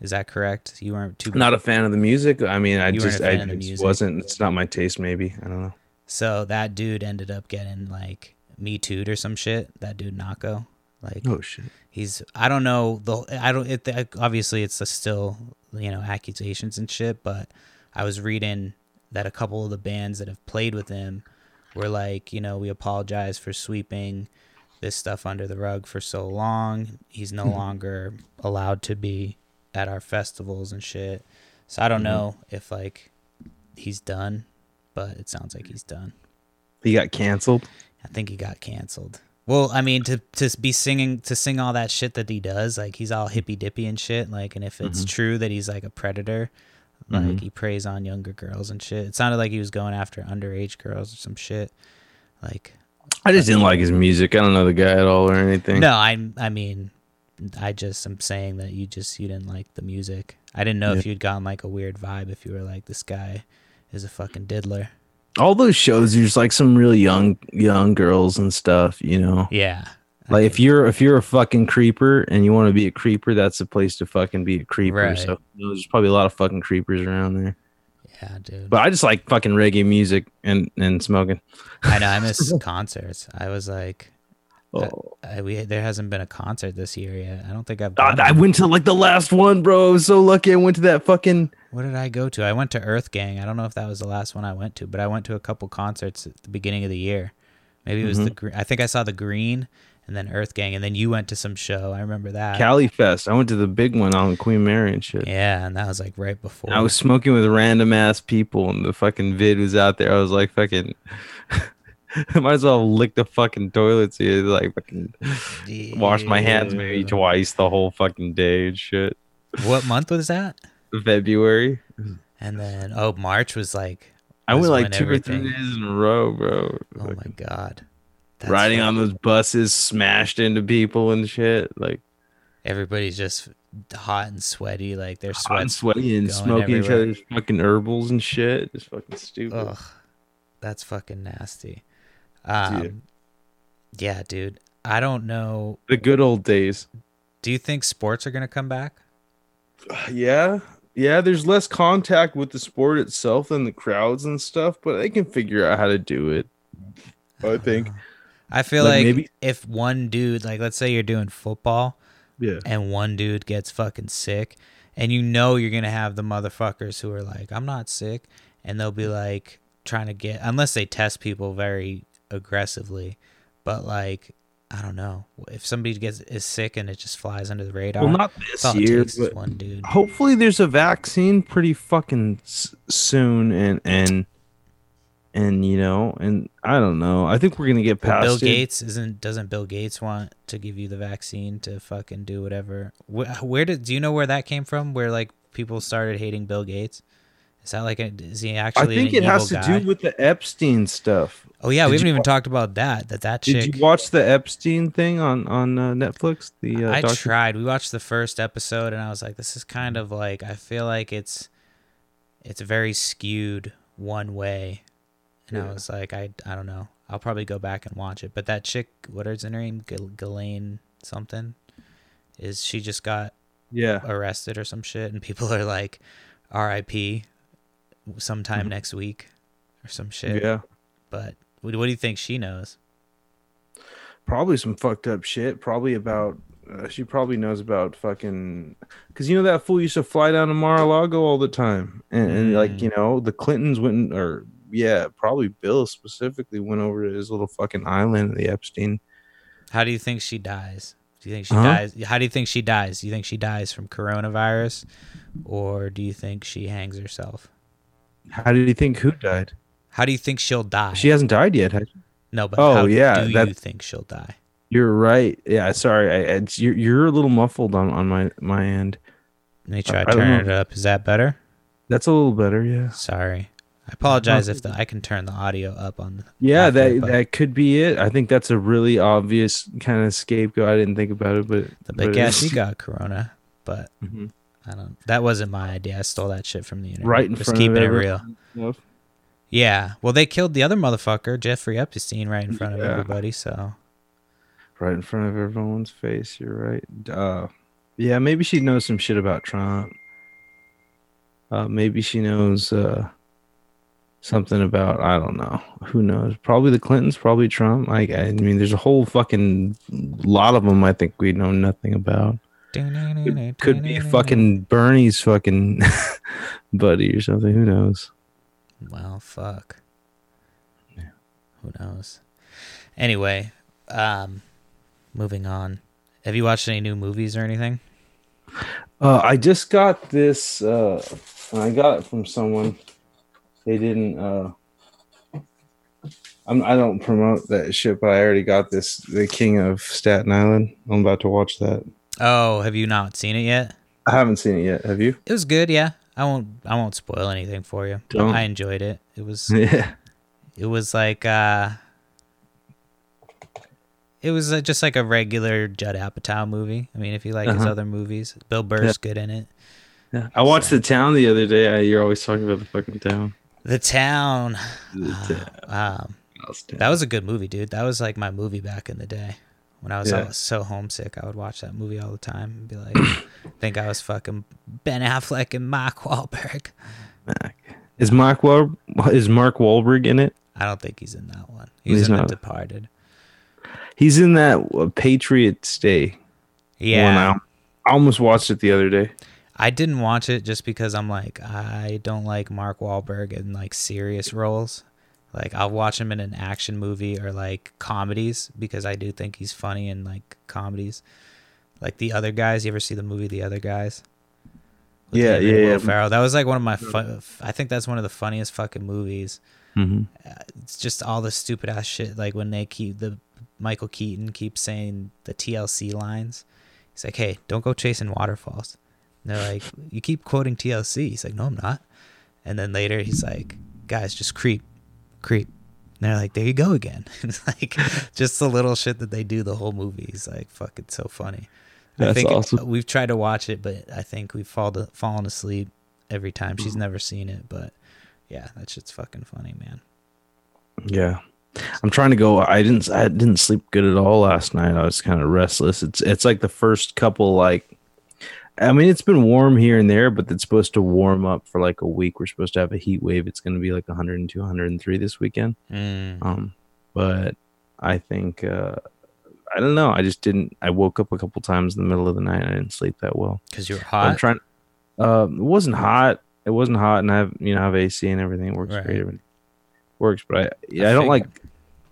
Speaker 1: Is that correct? You weren't too
Speaker 2: Not a fan of the music. I mean, I
Speaker 1: You weren't a
Speaker 2: just, I
Speaker 1: fan of the
Speaker 2: just wasn't. It's not my taste. Maybe I don't know.
Speaker 1: So that dude ended up getting like me too'd or some shit. That dude Nahko, like
Speaker 2: Oh shit.
Speaker 1: he's I don't know the I don't it obviously it's a still you know accusations and shit, but I was reading that a couple of the bands that have played with him were like you know we apologize for sweeping this stuff under the rug for so long. He's no hmm. longer allowed to be at our festivals and shit. So I don't
Speaker 2: Mhm.
Speaker 1: know if like he's done, but it sounds like he's done.
Speaker 2: He got canceled.
Speaker 1: I think he got canceled. Well, I mean, to to be singing to sing all that shit that he does, like he's all hippy dippy and shit. Like, and if it's
Speaker 2: Mhm.
Speaker 1: true that he's like a predator, like
Speaker 2: Mhm.
Speaker 1: he preys on younger girls and shit. It sounded like he was going after underage girls or some shit. Like,
Speaker 2: I just didn't like his music. I don't know the guy at all or anything.
Speaker 1: no, I I mean, I just am saying that you just you didn't like the music. I didn't know if you'd gotten like a weird vibe if you were like this guy is a fucking diddler.
Speaker 2: All those shows, there's like some really young, young girls and stuff. You know,
Speaker 1: Yeah.
Speaker 2: like if you're if you're a fucking creeper and you want to be a creeper, that's the place to fucking be a creeper.
Speaker 1: Right.
Speaker 2: So you know, there's probably a lot of fucking creepers around there.
Speaker 1: Yeah, dude.
Speaker 2: But I just like fucking reggae music and and smoking.
Speaker 1: I know I miss concerts. I was like,
Speaker 2: Oh.
Speaker 1: I, we there hasn't been a concert this year yet. I don't think I've.
Speaker 2: I
Speaker 1: to-
Speaker 2: went to like the last one, bro. I was so lucky. I went to that fucking.
Speaker 1: what did I go to? I went to Earth Gang. I don't know if that was the last one I went to, but I went to a couple concerts at the beginning of the year. Maybe it was
Speaker 2: Mm-hmm.
Speaker 1: the. I think I saw the Green and then Earth Gang, and then you went to some show. I remember that.
Speaker 2: Cali Fest. I went to the big one on Queen Mary and shit.
Speaker 1: yeah, and that was like right before.
Speaker 2: I was smoking with random ass people, and the fucking vid was out there. I was like, fucking, might as well lick the fucking toilets here. Like, fucking, wash my hands maybe twice the whole fucking day and shit.
Speaker 1: What month was that?
Speaker 2: February.
Speaker 1: And then oh, March was like.
Speaker 2: I
Speaker 1: was
Speaker 2: went like two or three days in a row, bro.
Speaker 1: Oh my god. That's
Speaker 2: Riding
Speaker 1: fuck-
Speaker 2: on those buses, smashed into people and shit. Like,
Speaker 1: Everybody's just hot and sweaty, like their
Speaker 2: hot and sweaty and smoking each other's fucking herbals and shit. Just fucking stupid.
Speaker 1: Ugh, that's fucking nasty. Um, yeah, dude. I don't know.
Speaker 2: The good old days.
Speaker 1: Do you think sports are gonna come back?
Speaker 2: Yeah. Yeah, there's less contact with the sport itself than the crowds and stuff, but they can figure out how to do it. I think.
Speaker 1: I feel
Speaker 2: Like,
Speaker 1: like,
Speaker 2: maybe-
Speaker 1: if one dude, like, let's say you're doing football
Speaker 2: Yeah.
Speaker 1: and one dude gets fucking sick, and you know you're gonna have the motherfuckers who are like, "I'm not sick," and they'll be like trying to get, unless they test people very aggressively, but like. I don't know if somebody gets is sick and it just flies under the radar.
Speaker 2: Well, not this year, but
Speaker 1: one dude.
Speaker 2: hopefully there's a vaccine pretty fucking s- soon and and and you know, and I don't know. I think we're to get
Speaker 1: Well,
Speaker 2: past
Speaker 1: Bill
Speaker 2: it.
Speaker 1: Gates isn't doesn't Bill Gates want to give you the vaccine to fucking do whatever? Where, where did do you know where that came from? Where like people started hating Bill Gates? Is that like a, is he actually?
Speaker 2: I
Speaker 1: think
Speaker 2: it has to
Speaker 1: guy?
Speaker 2: do with the Epstein stuff.
Speaker 1: Oh yeah, we haven't even
Speaker 2: wa-
Speaker 1: talked about that. That that chick.
Speaker 2: Did you watch the Epstein thing on on uh, Netflix? The uh,
Speaker 1: I
Speaker 2: docu-
Speaker 1: tried. We watched the first episode, and I was like, "This is kind of like I feel like it's it's very skewed one way." And I was like, "I I don't know. I'll probably go back and watch it." But that chick, what is her name? Ghislaine Ghislaine something. Is she just got
Speaker 2: Yeah.
Speaker 1: arrested or some shit? And people are like, "R.I.P. Sometime
Speaker 2: Mhm.
Speaker 1: next week," or some shit.
Speaker 2: Yeah.
Speaker 1: But what, what do you think she knows?
Speaker 2: probably some fucked up shit. Probably about uh, she probably knows about fucking because you know that fool used to fly down to Mar-a-Lago all the time, and, and like
Speaker 1: Mm.
Speaker 2: you know the Clintons went or yeah, probably Bill specifically went over to his little fucking island, the Epstein.
Speaker 1: How do you think she dies? Do you think she
Speaker 2: Huh?
Speaker 1: dies? How do you think she dies? Do you think she dies from coronavirus, or do you think she hangs herself?
Speaker 2: How do you think who died?
Speaker 1: How do you think she'll die?
Speaker 2: She hasn't died yet.
Speaker 1: no, but
Speaker 2: Oh,
Speaker 1: how
Speaker 2: yeah,
Speaker 1: do
Speaker 2: that-
Speaker 1: you think she'll die?
Speaker 2: You're right. Yeah, sorry. I, it's, you're you're a little muffled on on my my end.
Speaker 1: Let me try
Speaker 2: I
Speaker 1: turning it up. Is that better?
Speaker 2: That's a little better. Yeah.
Speaker 1: Sorry. I apologize if the, I can turn the audio up on.
Speaker 2: Yeah,
Speaker 1: after,
Speaker 2: that that could be it. I think that's a really obvious kind of scapegoat. I didn't think about it, but
Speaker 1: the big
Speaker 2: is.
Speaker 1: got corona, but
Speaker 2: Mhm.
Speaker 1: I don't. That wasn't my idea. I stole that shit from the internet.
Speaker 2: right in
Speaker 1: Just
Speaker 2: front
Speaker 1: keeping
Speaker 2: of
Speaker 1: it real. Yeah. Well, they killed the other motherfucker, Jeffrey Epstein, right in front of everybody. So
Speaker 2: right in front of everyone's face. You're right. Uh, yeah, maybe she knows some shit about Trump. Uh, maybe she knows uh, something about I don't know. Who knows? Probably the Clintons. Probably Trump. Like I mean, there's a whole fucking lot of them. I think we know nothing about. Could, could be fucking Bernie's fucking buddy or something. Who knows?
Speaker 1: Well, fuck. Yeah. Who knows? Anyway, um, moving on. Have you watched any new movies or anything?
Speaker 2: Uh, I just got this. Uh, I got it from someone. They didn't. Uh, I'm, I don't promote that shit, but I already got this. The King of Staten Island. I'm about to watch that.
Speaker 1: Oh, have you not seen it yet?
Speaker 2: I haven't seen it yet. Have you?
Speaker 1: It was good, yeah. I won't I won't spoil anything for you.
Speaker 2: Don't.
Speaker 1: I enjoyed it. It was
Speaker 2: yeah.
Speaker 1: it was like uh it was uh, just like a regular Judd Apatow movie. I mean, if you like his
Speaker 2: Uh-huh.
Speaker 1: other movies, Bill Burr's good in it.
Speaker 2: yeah. I watched The Town the other day. I, you're always talking about the fucking town.
Speaker 1: The Town.
Speaker 2: The
Speaker 1: Um,
Speaker 2: Town.
Speaker 1: that was a good movie, dude. That was like my movie back in the day. When I was
Speaker 2: Yeah.
Speaker 1: so homesick, I would watch that movie all the time and be like, think I was fucking Ben Affleck and Mark Wahlberg.
Speaker 2: Is Mark Wahl- is Mark Wahlberg in it?
Speaker 1: I don't think he's in that one. He's,
Speaker 2: He's
Speaker 1: in
Speaker 2: not.
Speaker 1: The Departed.
Speaker 2: He's in that uh, Patriots Day.
Speaker 1: Yeah.
Speaker 2: one. I I almost watched it the other day.
Speaker 1: I didn't watch it just because I'm like I don't like Mark Wahlberg in like serious roles. Like I'll watch him in an action movie or like comedies because I do think he's funny in like comedies. Like the other guys, you ever see the movie The Other Guys?
Speaker 2: Yeah, yeah,
Speaker 1: Will
Speaker 2: yeah.
Speaker 1: Ferrell. That was like one of my. Fu- I think that's one of the funniest fucking movies.
Speaker 2: Mm-hmm.
Speaker 1: It's just all the stupid ass shit. Like when they keep the Michael Keaton keeps saying the TLC lines. He's like, "Hey, don't go chasing waterfalls." And they're like, "You keep quoting TLC." He's like, "No, I'm not." And then later he's like, "Guys, just creep, creep." And they're like, "There you go again." it's like just the little shit that they do the whole movie. Is like fucking so funny. I
Speaker 2: That's
Speaker 1: think
Speaker 2: awesome.
Speaker 1: we've tried to watch it, but I think we've fall to, fallen asleep every time. She's mm-hmm. never seen it, but yeah, that shit's fucking funny, man.
Speaker 2: Yeah. I'm trying to go. I didn't. I didn't sleep good at all last night. I was kind of restless. It's. It's like the first couple. Like, I mean, it's been warm here and there, but it's supposed to warm up for like a week. We're supposed to have a heat wave. It's going to be like 102, 103 this weekend.
Speaker 1: Mm.
Speaker 2: Um, but I think. uh I don't know. I just didn't. I woke up a couple times in the middle of the night. I didn't sleep that well.
Speaker 1: Because you're hot.
Speaker 2: I'm trying. Um, it wasn't hot. It wasn't hot, and I have you know I have AC and everything. It works
Speaker 1: Right.
Speaker 2: great. Everything works, but I yeah I don't like.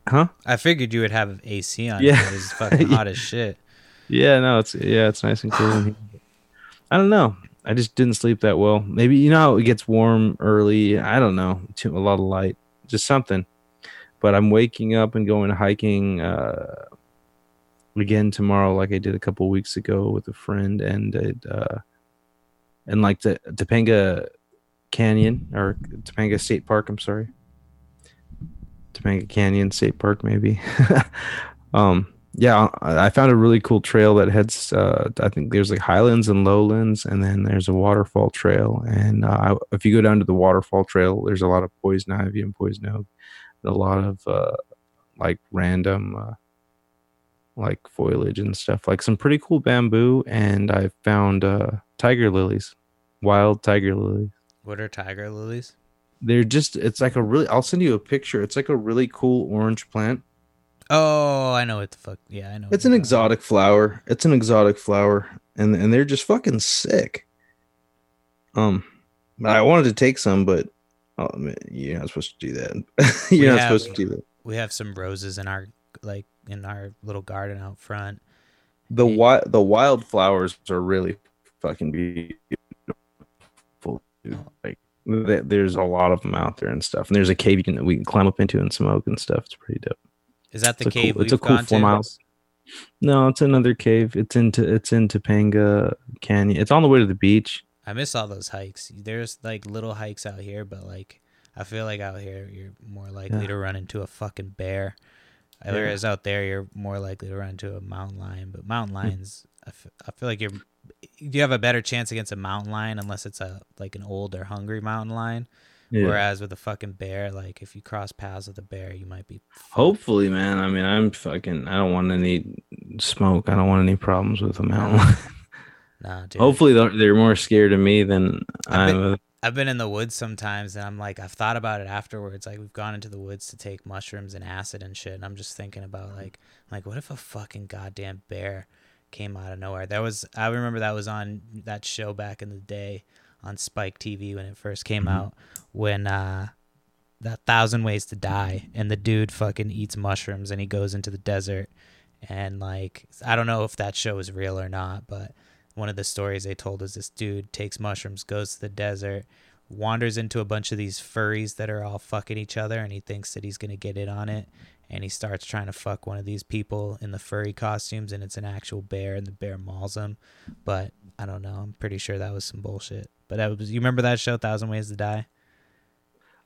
Speaker 2: Huh?
Speaker 1: I figured you would have AC on.
Speaker 2: Yeah.
Speaker 1: Yeah, it's fucking hot as shit.
Speaker 2: Yeah, no, it's yeah, it's nice and cool. I don't know. I just didn't sleep that well. Maybe you know how it gets warm early. I don't know. Too a lot of light, just something. But I'm waking up and going hiking uh, again tomorrow, like I did a couple weeks ago with a friend, and it, uh, and like the Topanga Canyon or Topanga State Park. I'm sorry, Topanga Canyon State Park, maybe. um, yeah, I found a really cool trail that heads. Uh, I think there's like highlands and lowlands, and then there's a waterfall trail. And uh, if you go down to the waterfall trail, there's a lot of poison ivy and poison oak, and a lot of uh, like random uh, like foliage and stuff, like some pretty cool bamboo. And I found uh, tiger lilies, wild tiger lilies.
Speaker 1: What are tiger lilies?
Speaker 2: They're just. It's like a really. I'll send you a picture. It's like a really cool orange plant.
Speaker 1: Oh, I know what the fuck. Yeah, I know.
Speaker 2: It's an
Speaker 1: you're
Speaker 2: exotic flower. It's an exotic flower, and and they're just fucking sick. Um, I wanted to take some, but Oh man, you're not supposed to do that. you're
Speaker 1: We
Speaker 2: not
Speaker 1: have-
Speaker 2: supposed to do that.
Speaker 1: We have some roses in our like in our little garden out front.
Speaker 2: The
Speaker 1: Yeah.
Speaker 2: wild the wildflowers are really fucking beautiful. dude. Like there's a lot of them out there and stuff. And there's a cave you can we can climb up into and smoke and stuff. It's pretty dope.
Speaker 1: Is that the
Speaker 2: it's
Speaker 1: cave
Speaker 2: cool, it's a cool
Speaker 1: gone
Speaker 2: four
Speaker 1: to?
Speaker 2: miles. No, it's another cave. It's into it's in Topanga Canyon. It's on the way to the beach.
Speaker 1: I miss all those hikes. There's like little hikes out here, but like I feel like out here you're more likely
Speaker 2: Yeah.
Speaker 1: to run into a fucking bear.
Speaker 2: Yeah.
Speaker 1: Whereas out there you're more likely to run into a mountain lion. But mountain
Speaker 2: Hmm.
Speaker 1: lions, I f- I feel like you're you have a better chance against a mountain lion unless it's a like an old or hungry mountain lion.
Speaker 2: Yeah.
Speaker 1: Whereas with a fucking bear, like if you cross paths with a bear, you might be.
Speaker 2: Hopefully, man. I mean, I'm fucking. I don't want any smoke. I don't want any problems with a mountain lion.
Speaker 1: Nah, dude.
Speaker 2: Hopefully, they're, they're more scared of me than
Speaker 1: I bet-
Speaker 2: I'm.
Speaker 1: I've been in the woods sometimes and I'm like I've thought about it afterwards. Like we've gone into the woods to take mushrooms and acid and shit. And I'm just thinking about like like what if a fucking goddamn bear came out of nowhere? That was I remember that was on that show back in the day on Spike TV when it first came
Speaker 2: Mhm.
Speaker 1: out when uh that thousand ways to die and the dude fucking eats mushrooms and he goes into the desert and like I don't know if that show is real or not, but one of the stories they told is this dude takes mushrooms, goes to the desert, wanders into a bunch of these furries that are all fucking each other, and he thinks that he's gonna get it on it, and he starts trying to fuck one of these people in the furry costumes, and it's an actual bear, and the bear mauls him. But I don't know. I'm pretty sure that was some bullshit. But that was you remember that show, Thousand Ways to Die?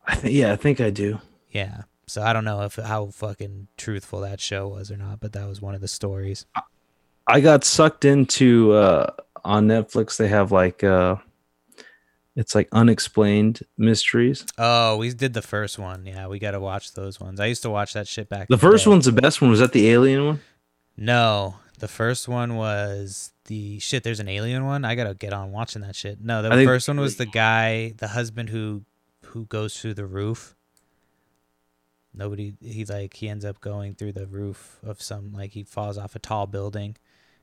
Speaker 2: I think. Yeah, I think I do.
Speaker 1: Yeah. So I don't know if how fucking truthful that show was or not, but that was one of the stories.
Speaker 2: I got sucked into uh on Netflix. They have like uh, it's like unexplained mysteries.
Speaker 1: Oh, we did the first one. Yeah, we got to watch those ones. I used to watch that shit back.
Speaker 2: The first
Speaker 1: day.
Speaker 2: one's the best one. Was that the alien one?
Speaker 1: No, the first one was the shit. There's an alien one. I gotta get on watching that shit. No, the
Speaker 2: I think-
Speaker 1: first one was the guy, the husband who who goes through the roof. Nobody. He like he ends up going through the roof of some like he falls off a tall building.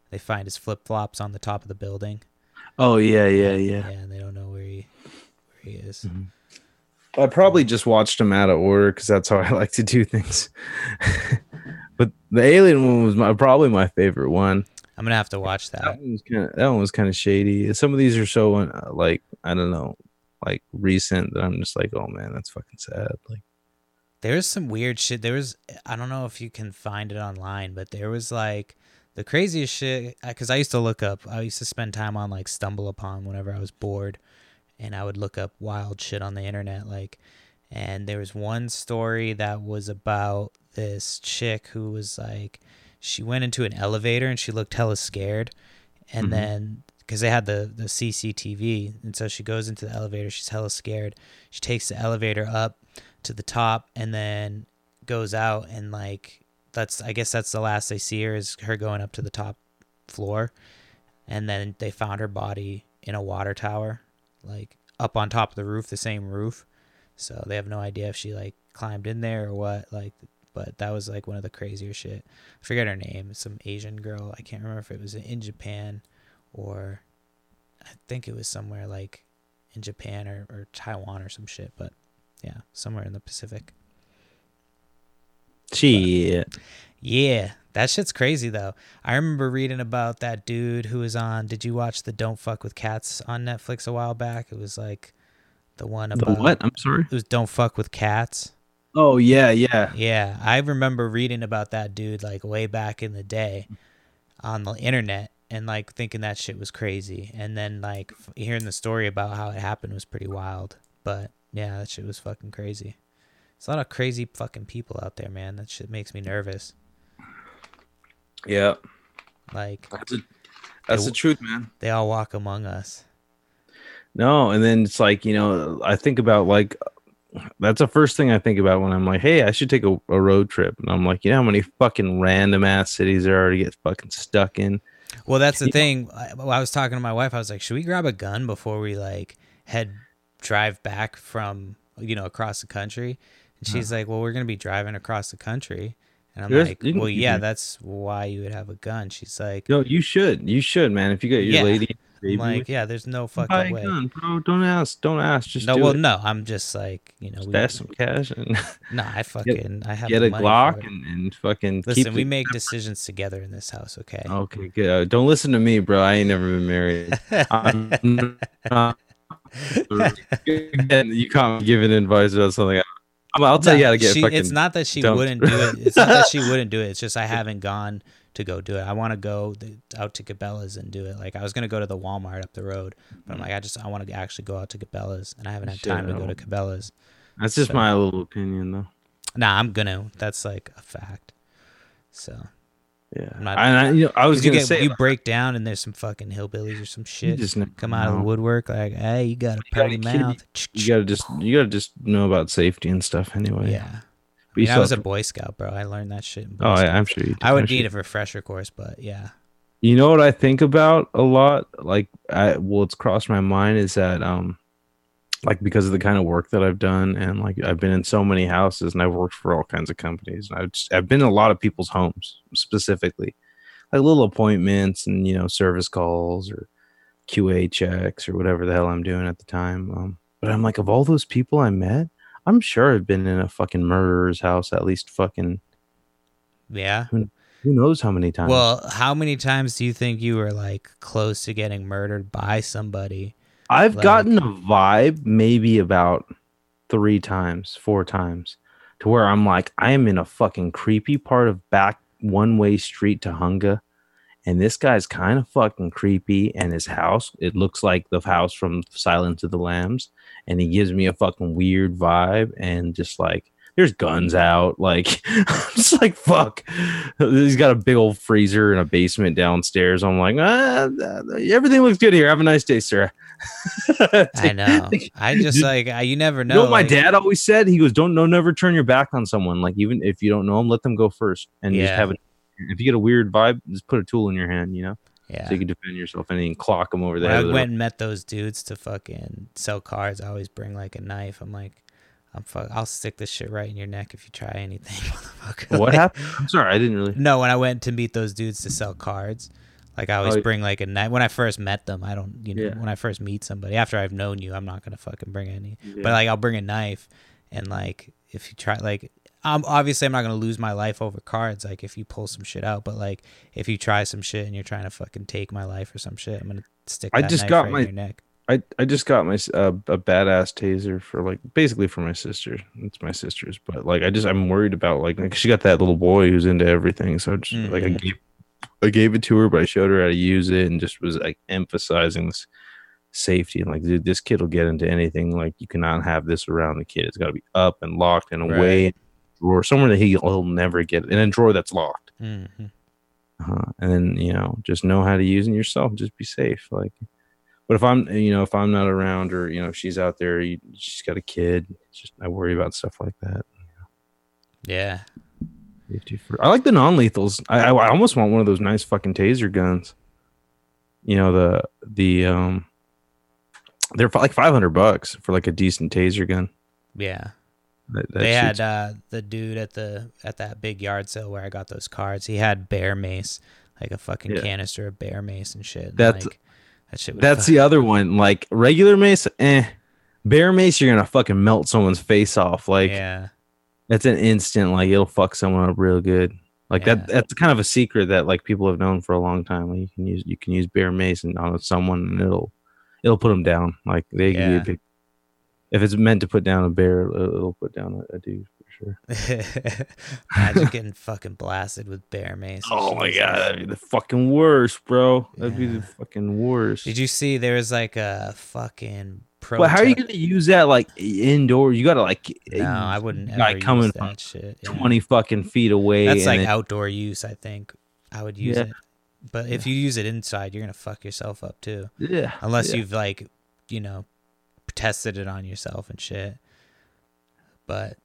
Speaker 1: They find his flip flops on the top of the building.
Speaker 2: Oh yeah, yeah, yeah.
Speaker 1: Yeah, and they don't know where he where he is.
Speaker 2: Mhm. I probably just watched them out of order because that's how I like to do things. but the alien one was my probably my favorite one.
Speaker 1: I'm gonna have to watch that.
Speaker 2: That one was kind of that one was kind of shady. Some of these are so uh, like I don't know, like recent that I'm just like, oh man, that's fucking sad. Like
Speaker 1: There's some weird shit. There was I don't know if you can find it online, but there was like the craziest shit because I used to look up. I used to spend time on like Stumble Upon whenever I was bored, and I would look up wild shit on the internet. Like, and there was one story that was about this chick who was like, she went into an elevator and she looked hella scared, and
Speaker 2: Mhm.
Speaker 1: then because they had the the CCTV, and so she goes into the elevator. She's hella scared. She takes the elevator up to the top and then goes out and like that's I guess that's the last they see her is her going up to the top floor and then they found her body in a water tower like up on top of the roof the same roof so they have no idea if she like climbed in there or what like but that was like one of the crazier shit I forget her name some Asian girl I can't remember if it was in Japan or I think it was somewhere like in Japan or, or Taiwan or some shit but yeah, somewhere in the Pacific.
Speaker 2: shit.
Speaker 1: Yeah, that shit's crazy though. I remember reading about that dude who was on. Did you watch the Don't Fuck with Cats on Netflix a while back? It was like the one
Speaker 2: The
Speaker 1: about
Speaker 2: what? I'm sorry.
Speaker 1: It was Don't Fuck with Cats.
Speaker 2: Oh yeah, yeah.
Speaker 1: Yeah, I remember reading about that dude like way back in the day on the internet and like thinking that shit was crazy. And then like f- hearing the story about how it happened was pretty wild. But yeah, that shit was fucking crazy. It's a lot of crazy fucking people out there, man. That shit makes me nervous.
Speaker 2: Yeah.
Speaker 1: Like
Speaker 2: That's, a, that's the truth, man.
Speaker 1: they all walk among us.
Speaker 2: No, and then it's like, you know, I think about like that's the first thing I think about when I'm like, hey, I should take a, a road trip. And I'm like, you know how many fucking random ass cities there are to get fucking stuck in?
Speaker 1: Well, that's the thing. I, I was talking to my wife. I was like, should we grab a gun before we like head drive back from you know across the country? And uh-huh. she's like, well, we're gonna be driving across the country. And I'm like, well, yeah, that's why you would have a gun. She's like,
Speaker 2: No, you should. You should, man. If you got your
Speaker 1: Yeah.
Speaker 2: lady,
Speaker 1: I'm like, yeah, there's no
Speaker 2: Buy
Speaker 1: fucking
Speaker 2: a
Speaker 1: way.
Speaker 2: gun, bro. Don't ask. Don't ask. Just
Speaker 1: No, well,
Speaker 2: it.
Speaker 1: no, I'm just like, you know,
Speaker 2: Just
Speaker 1: we,
Speaker 2: ask some cash and
Speaker 1: no, I fucking, I have
Speaker 2: get a Glock and, and fucking
Speaker 1: Listen, we make decisions together in this house, okay?
Speaker 2: Okay, good. Uh, Don't listen to me, bro. I ain't never been married. I'm not- you can't give an advice about something. I'm, I'll tell you how to get
Speaker 1: she,
Speaker 2: fucking.
Speaker 1: It's not that she
Speaker 2: dumped.
Speaker 1: wouldn't do it. It's not that she wouldn't do it. It's just I haven't gone to go do it. I want to go th- out to Cabela's and do it. Like I was gonna go to the Walmart up the road, but I'm like, I just I want to actually go out to Cabela's, and I haven't had
Speaker 2: Shit,
Speaker 1: time to go to Cabela's.
Speaker 2: That's just
Speaker 1: so-
Speaker 2: my little opinion, though.
Speaker 1: Nah, I'm gonna. That's like a fact. So
Speaker 2: Yeah,
Speaker 1: I'm not-
Speaker 2: and I, you know, I was
Speaker 1: 'Cause you
Speaker 2: gonna
Speaker 1: get
Speaker 2: say
Speaker 1: you break down and there's some fucking hillbillies or some shit
Speaker 2: just
Speaker 1: come out of the woodwork like, hey, you got a pretty mouth.
Speaker 2: You gotta just you gotta just know about safety and stuff anyway.
Speaker 1: yeah. I, mean, I was a Boy Scout, bro. I learned that shit.
Speaker 2: Oh,
Speaker 1: Scout.
Speaker 2: I, I'm sure.
Speaker 1: I would
Speaker 2: I'm sure
Speaker 1: need a refresher course, but yeah.
Speaker 2: You know what I think about a lot? Like, I what's crossed my mind is that, um, like because of the kind of work that I've done, and like I've been in so many houses, and I've worked for all kinds of companies, and I've just, I've been in a lot of people's homes specifically, like little appointments and you know service calls or QA checks or whatever the hell I'm doing at the time. Um, but I'm like, of all those people I met, I'm sure I've been in a fucking murderer's house at least fucking
Speaker 1: Yeah.
Speaker 2: who knows how many times.
Speaker 1: Well, how many times do you think you were like close to getting murdered by somebody?
Speaker 2: I've
Speaker 1: Like-
Speaker 2: gotten a vibe maybe about three times, four times, to where I'm like, I am in a fucking creepy part of back one way street to Hunga. And this guy's kind of fucking creepy. And his house, it looks like the house from Silence of the Lambs. And he gives me a fucking weird vibe. And just like, there's guns out. Like, I'm just like, fuck. He's got a big old freezer in a basement downstairs. I'm like, ah, everything looks good here. Have a nice day, sir.
Speaker 1: I know. I just like I, you never know.
Speaker 2: You know what my
Speaker 1: like-
Speaker 2: dad always said? He goes, "Don't no, never turn your back on someone. Like even if you don't know them, let them go first, and just have it. If you get a weird vibe, just put a tool in your hand, you know,
Speaker 1: Yeah.
Speaker 2: so you can defend yourself, and then clock them over there.
Speaker 1: I went and met those dudes to fucking sell cards, I always bring like a knife. I'm like, I'm fuck, I'll stick this shit right in your neck if you try anything, motherfucker.
Speaker 2: what
Speaker 1: Like-
Speaker 2: happened? I'm sorry, I didn't really.
Speaker 1: No, when I went to meet those dudes to sell cards, like I always
Speaker 2: Oh,
Speaker 1: bring like a knife. When I first met them, I don't, you know,
Speaker 2: Yeah.
Speaker 1: when I first meet somebody after I've known you, I'm not gonna fucking bring any. Yeah. But like I'll bring a knife, and like if you try, like um, obviously I'm not gonna lose my life over cards. Like if you pull some shit out, but like if you try some shit and you're trying to fucking take my life or some shit, I'm gonna stick.
Speaker 2: I just got
Speaker 1: right
Speaker 2: my-
Speaker 1: neck.
Speaker 2: I, I just got my uh, a badass taser for like basically for my sister. It's my sister's, but like I just I'm worried about like, like she got that little boy who's into everything. So just, like I
Speaker 1: Mhm.
Speaker 2: gave I gave it to her, but I showed her how to use it and just was like emphasizing s- safety and like dude, this kid will get into anything. Like you cannot have this around the kid. It's got to be up and locked and away
Speaker 1: Right.
Speaker 2: Drawer somewhere that he'll, he'll never get in a drawer that's locked.
Speaker 1: hmm
Speaker 2: Uh, and then you know just know how to use it yourself. Just be safe. Like but if i'm you know if i'm not around or you know if she's out there you, she's got a kid just i worry about stuff like that.
Speaker 1: Yeah.
Speaker 2: I like the non-lethals. I, I i almost want one of those nice fucking taser guns. You know the the um they're like 500 bucks for like a decent taser gun.
Speaker 1: Yeah.
Speaker 2: That- that
Speaker 1: they had uh, the dude at the at that big yard sale where I got those cards. He had bear mace, like a fucking
Speaker 2: Yeah.
Speaker 1: canister of bear mace and shit. and,
Speaker 2: That's-
Speaker 1: like, that shit.
Speaker 2: That's
Speaker 1: fuck-
Speaker 2: the other one. Like regular mace, eh. Bear mace, you're gonna fucking melt someone's face off. Like
Speaker 1: yeah,
Speaker 2: that's an instant. Like it'll fuck someone up real good. Like
Speaker 1: Yeah.
Speaker 2: that. That's kind of a secret that like people have known for a long time. Like you can use you can use bear mace and on someone and it'll it'll put them down. Like they can be a big. If it's meant to put down a bear, it'll, it'll put down a, a dude for sure.
Speaker 1: imagine getting fucking blasted with bear mace.
Speaker 2: Oh my god, that'd be the fucking worst, bro. That'd be the fucking worst.
Speaker 1: Did you see there was like a fucking pro?
Speaker 2: But how are you gonna use that like indoor? You gotta like
Speaker 1: No, I wouldn't
Speaker 2: guy
Speaker 1: ever
Speaker 2: coming
Speaker 1: use
Speaker 2: from
Speaker 1: that shit. yeah.
Speaker 2: twenty fucking feet away.
Speaker 1: That's
Speaker 2: and
Speaker 1: like
Speaker 2: then-
Speaker 1: outdoor use. I think I would use
Speaker 2: Yeah.
Speaker 1: it, but if you use it inside, you're gonna fuck yourself up too.
Speaker 2: yeah,
Speaker 1: unless
Speaker 2: yeah.
Speaker 1: you've like you know tested it on yourself and shit. But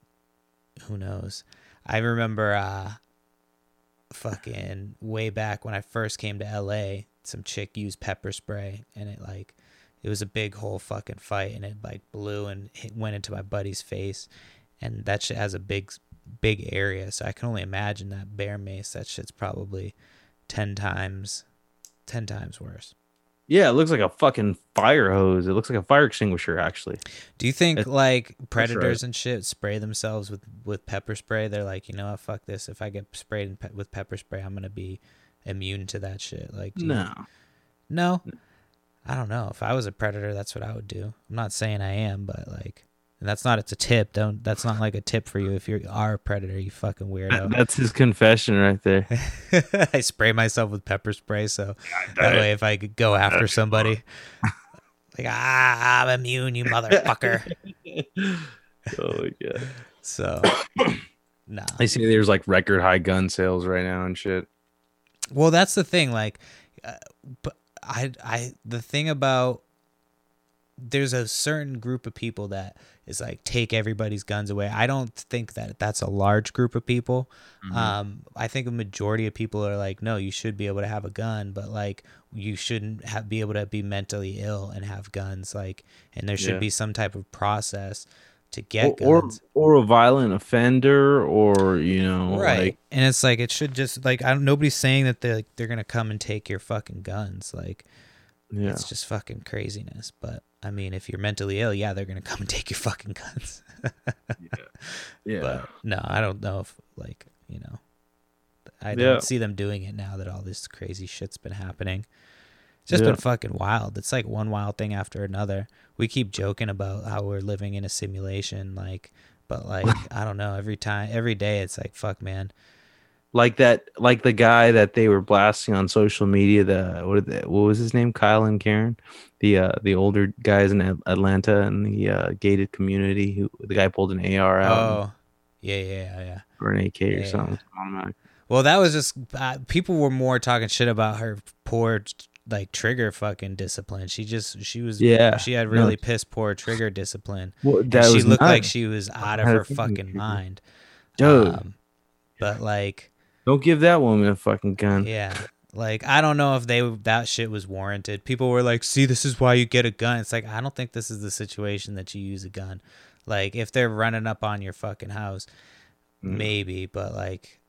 Speaker 1: who knows? I remember uh fucking way back when i first came to la some chick used pepper spray and it like it was a big whole fucking fight and it like blew and it went into my buddy's face. And that shit has a big big area so i can only imagine that bear mace that shit's probably 10 times 10 times worse
Speaker 2: Yeah, it looks like a fucking fire hose. It looks like a fire extinguisher, actually.
Speaker 1: Do you think
Speaker 2: It-
Speaker 1: like
Speaker 2: right.
Speaker 1: predators and shit spray themselves with with pepper spray? They're like, you know what, fuck this. If I get sprayed in pe- with pepper spray, I'm gonna be immune to that shit. Like, do you-
Speaker 2: No.
Speaker 1: no, I don't know. If I was a predator, that's what I would do. I'm not saying I am, but like, and that's not. It's a tip. Don't. That's not like a tip for you if you are a predator. You fucking weirdo.
Speaker 2: That's his confession right there.
Speaker 1: I spray myself with pepper spray, so that way if I could go after somebody, like ah, I'm immune, you motherfucker.
Speaker 2: oh yeah god.
Speaker 1: So, nah.
Speaker 2: I see there's like record high gun sales right now and shit.
Speaker 1: Well, that's the thing. Like, uh, but I, I, the thing about there's a certain group of people that is like take everybody's guns away. I don't think that that's a large group of people.
Speaker 2: Mm-hmm.
Speaker 1: Um, I think a majority of people are like, no, you should be able to have a gun, but like you shouldn't have, be able to be mentally ill and have guns. Like, and there should
Speaker 2: Yeah.
Speaker 1: be some type of process to get
Speaker 2: or, or
Speaker 1: guns.
Speaker 2: or a violent offender or you know
Speaker 1: right
Speaker 2: like
Speaker 1: and it's like it should just like I don't, nobody's saying that they're they're gonna come and take your fucking guns like
Speaker 2: yeah
Speaker 1: it's just fucking craziness but i mean if you're mentally ill yeah they're gonna come and take your fucking guns.
Speaker 2: Yeah. Yeah.
Speaker 1: but no i don't know if like you know i don't see them doing it now that all this crazy shit's been happening. It's just
Speaker 2: Yeah.
Speaker 1: been fucking wild. It's like one wild thing after another. We keep joking about how we're living in a simulation like but like i don't know. Every time every day it's like fuck man
Speaker 2: like that like the guy that they were blasting on social media the what, they, what was his name kyle and karen the uh the older guys in atlanta and the uh gated community who the guy pulled an ar out
Speaker 1: oh yeah yeah yeah yeah
Speaker 2: or an ak or something automatic.
Speaker 1: Well, that was just uh, people were more talking shit about her poor like trigger fucking discipline. She just she was
Speaker 2: Yeah,
Speaker 1: she had
Speaker 2: no.
Speaker 1: really piss poor trigger discipline.
Speaker 2: well,
Speaker 1: she looked like she was out of her fucking mind.
Speaker 2: dude
Speaker 1: Um, but like
Speaker 2: don't give that woman a fucking gun
Speaker 1: yeah, like I don't know if they that shit was warranted. People were like, "See, this is why you get a gun." It's like I don't think this is the situation that you use a gun. Like if they're running up on your fucking house,
Speaker 2: Mm.
Speaker 1: maybe, but like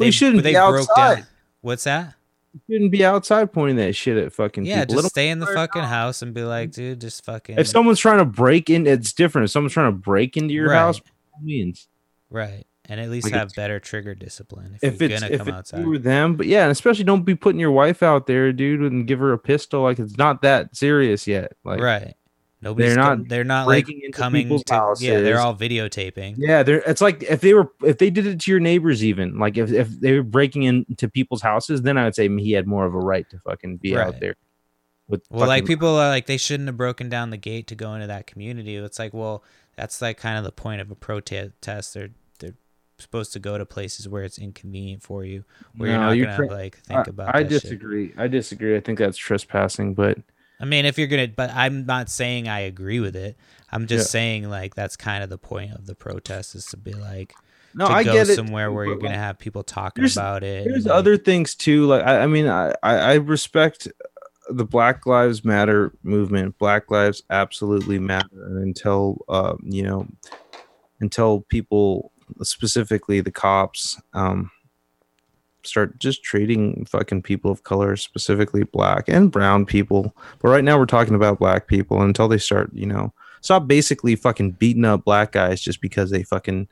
Speaker 2: you shouldn't they be outside.
Speaker 1: What's that?
Speaker 2: You shouldn't be outside pointing that shit at fucking
Speaker 1: Yeah,
Speaker 2: people.
Speaker 1: Just stay in the fucking
Speaker 2: out.
Speaker 1: house and be like, dude, just fucking
Speaker 2: If someone's trying to break in, it's different. If someone's trying to break into your
Speaker 1: Right.
Speaker 2: house, means.
Speaker 1: right, and at least
Speaker 2: Like,
Speaker 1: have better trigger discipline if,
Speaker 2: If
Speaker 1: you're
Speaker 2: it's
Speaker 1: gonna
Speaker 2: if
Speaker 1: come outside.
Speaker 2: you or them, but yeah, and especially don't be putting your wife out there, dude, and give her a pistol. Like it's not that serious yet. Like
Speaker 1: right, nobody's
Speaker 2: they're not.
Speaker 1: Com- they're not like coming
Speaker 2: people's
Speaker 1: to yeah, they're all videotaping.
Speaker 2: Yeah, they're it's like if they were if they did it to your neighbors, even like if, if they were breaking into people's houses, then I would say he had more of a right to fucking be
Speaker 1: Right.
Speaker 2: out there. With
Speaker 1: Well, like people are like they shouldn't have broken down the gate to go into that community. It's like, well, that's like kind of the point of a protest. They're supposed to go to places where it's inconvenient for you, where
Speaker 2: No,
Speaker 1: you're not gonna
Speaker 2: tra-
Speaker 1: like think
Speaker 2: I,
Speaker 1: about.
Speaker 2: I
Speaker 1: that shit.
Speaker 2: disagree. I disagree. I think that's trespassing, but
Speaker 1: I mean, if you're gonna, but I'm not saying I agree with it. I'm just
Speaker 2: Yeah.
Speaker 1: saying like that's kind of the point of the protest is to be like
Speaker 2: no,
Speaker 1: to
Speaker 2: I
Speaker 1: go
Speaker 2: get it.
Speaker 1: somewhere where you're gonna have people talking
Speaker 2: there's-
Speaker 1: about it.
Speaker 2: There's
Speaker 1: and, like-
Speaker 2: other things too. Like I, I mean, I, I respect the Black Lives Matter movement. Black lives absolutely matter and until uh, you know until people specifically the cops um start just treating fucking people of color specifically black and brown people but right now we're talking about black people until they start you know stop basically fucking beating up black guys just because they fucking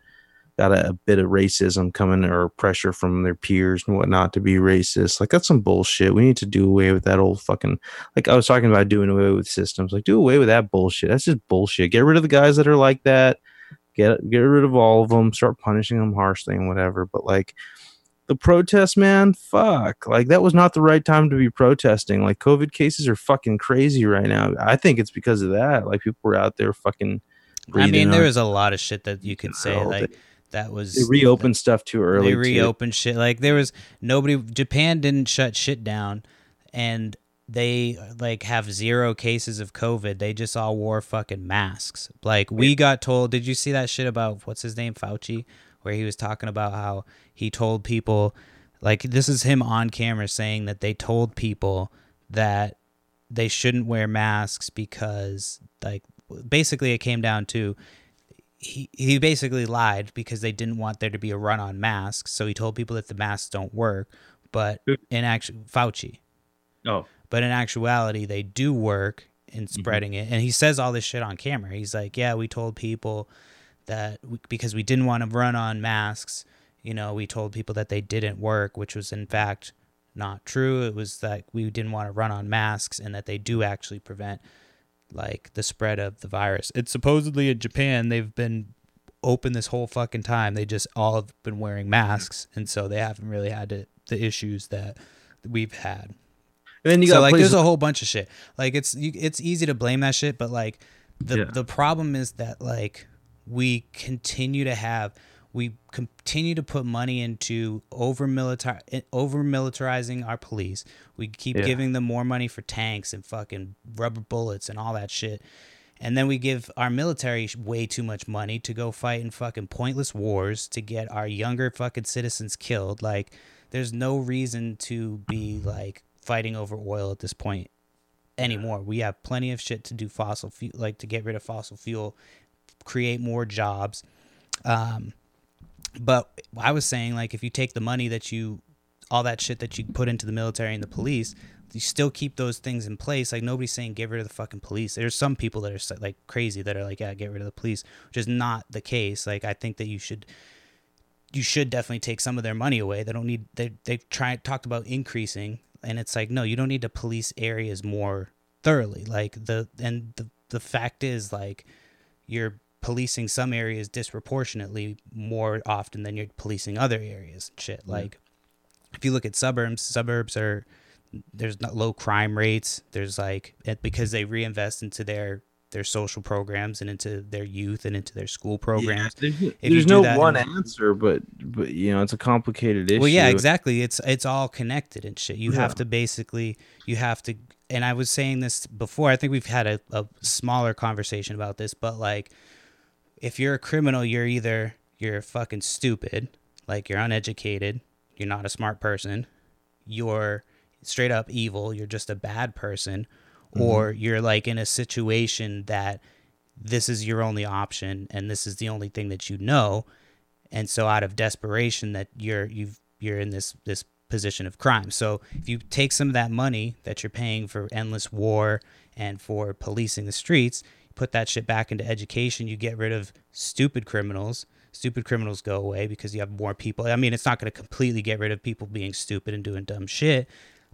Speaker 2: got a, a bit of racism coming or pressure from their peers and whatnot to be racist. Like that's some bullshit. We need to do away with that old fucking like I was talking about doing away with systems. Like do away with that bullshit. That's just bullshit. Get rid of the guys that are like that. Get get rid of all of them. Start punishing them harshly and whatever. But like the protest, man, fuck. Like that was not the right time to be protesting. Like COVID cases are fucking crazy right now. I think it's because of that. Like people were out there fucking.
Speaker 1: I mean, there was a lot of shit that you could say like that was
Speaker 2: they reopened stuff too early.
Speaker 1: They
Speaker 2: too.
Speaker 1: reopened shit. Like there was nobody. Japan didn't shut shit down, and they like have zero cases of COVID. They just all wore fucking masks. Like we got told. Did you see that shit about what's his name Fauci, where he was talking about how he told people, like this is him on camera saying that they told people that they shouldn't wear masks because like basically it came down to he, he basically lied because they didn't want there to be a run on masks. So he told people that the masks don't work. But in actual Fauci,
Speaker 2: Oh,
Speaker 1: but in actuality, they do work in mm-hmm. spreading it. And he says all this shit on camera. He's like, "Yeah, we told people that we, because we didn't want to run on masks, you know, we told people that they didn't work, which was in fact not true. It was that we didn't want to run on masks and that they do actually prevent like the spread of the virus. It's supposedly in Japan they've been open this whole fucking time. They just all have been wearing masks and so they haven't really had to, the issues that we've had.
Speaker 2: And then you
Speaker 1: so
Speaker 2: got
Speaker 1: like there's a whole bunch of shit. Like it's you, it's easy to blame that shit, but like the
Speaker 2: Yeah.
Speaker 1: the problem is that like we continue to have we continue to put money into over militar eh, over militarizing our police. We keep
Speaker 2: Yeah.
Speaker 1: giving them more money for tanks and fucking rubber bullets and all that shit. And then we give our military way too much money to go fight in fucking pointless wars to get our younger fucking citizens killed. Like, there's no reason to be like fighting over oil at this point anymore. We have plenty of shit to do fossil fuel, like to get rid of fossil fuel, create more jobs. Um, but I was saying, like, if you take the money that you, all that shit that you put into the military and the police, you still keep those things in place. Like, nobody's saying get rid of the fucking police. There's some people that are like crazy that are like, yeah, get rid of the police, which is not the case. Like, I think that you should, you should definitely take some of their money away. They don't need, they, they've tried, talked about increasing, and it's like, no, you don't need to police areas more thoroughly. Like, the, and the, the fact is, like, you're policing some areas disproportionately more often than you're policing other areas and shit. Like if you look at suburbs suburbs are there's not low crime rates. There's like because they reinvest into their their social programs and into their youth and into their school programs
Speaker 2: Yeah, there's, there's no one
Speaker 1: in-
Speaker 2: answer, but but you know it's a complicated issue.
Speaker 1: Well, yeah, exactly. It's it's all connected and shit. You
Speaker 2: Yeah.
Speaker 1: have to basically you have to and I was saying this before. I think we've had a, a smaller conversation about this, but like if you're a criminal, you're either you're fucking stupid, like you're uneducated, you're not a smart person, you're straight up evil, you're just a bad person, Mm-hmm. or you're like in a situation that this is your only option and this is the only thing that you know and so out of desperation that you're you've you're in this this position of crime. So if you take some of that money that you're paying for endless war and for policing the streets put that shit back into education you get rid of stupid criminals stupid criminals go away because you have more people. I mean it's not going to completely get rid of people being stupid and doing dumb shit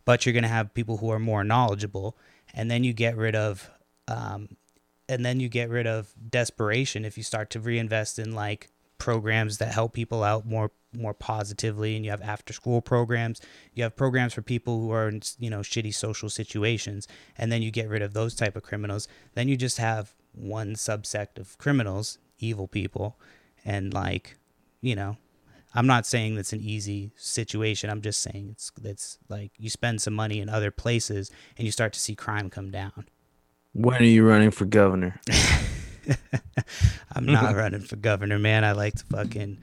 Speaker 1: but you're going to have people who are more knowledgeable and then you get rid of um, and then you get rid of desperation if you start to reinvest in like programs that help people out more more positively and you have after school programs. You have programs for people who are in you know shitty social situations and then you get rid of those type of criminals. Then you just have one subsect of criminals evil people and like you know i'm not saying that's an easy situation i'm just saying it's it's like you spend some money in other places and you start to see crime come down
Speaker 2: When are you running for governor?
Speaker 1: I'm not running for governor, man. I like to fucking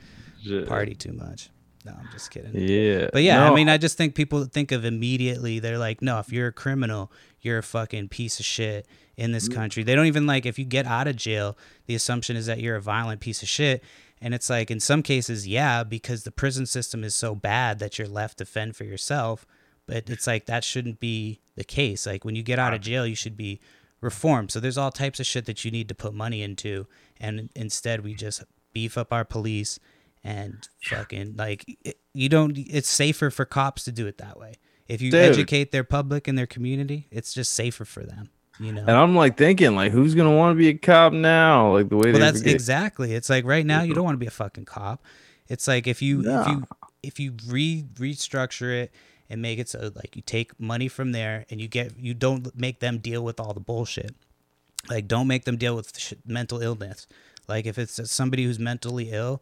Speaker 1: party too much. No, I'm just kidding.
Speaker 2: Yeah,
Speaker 1: But yeah, I mean, I just think people think of immediately. They're like, no, if you're a criminal, you're a fucking piece of shit in this mm. country. They don't even like if you get out of jail. The assumption is that you're a violent piece of shit, and it's like in some cases, yeah, because the prison system is so bad that you're left to fend for yourself. But it's like that shouldn't be the case. Like when you get out of jail, you should be reformed. So there's all types of shit that you need to put money into, and instead we just beef up our police and fucking like it, you don't. It's safer for cops to do it that way. If you
Speaker 2: Dude.
Speaker 1: educate their public and their community, it's just safer for them. You know.
Speaker 2: And I'm like thinking, like, who's gonna want to be a cop now? Like the way
Speaker 1: Well, that's
Speaker 2: forget-
Speaker 1: exactly. It's like right now you mm-hmm. don't want to be a fucking cop. It's like if you if you if you re restructure it and make it so like you take money from there and you get you don't make them deal with all the bullshit. Like don't make them deal with sh- mental illness. Like if it's somebody who's mentally ill,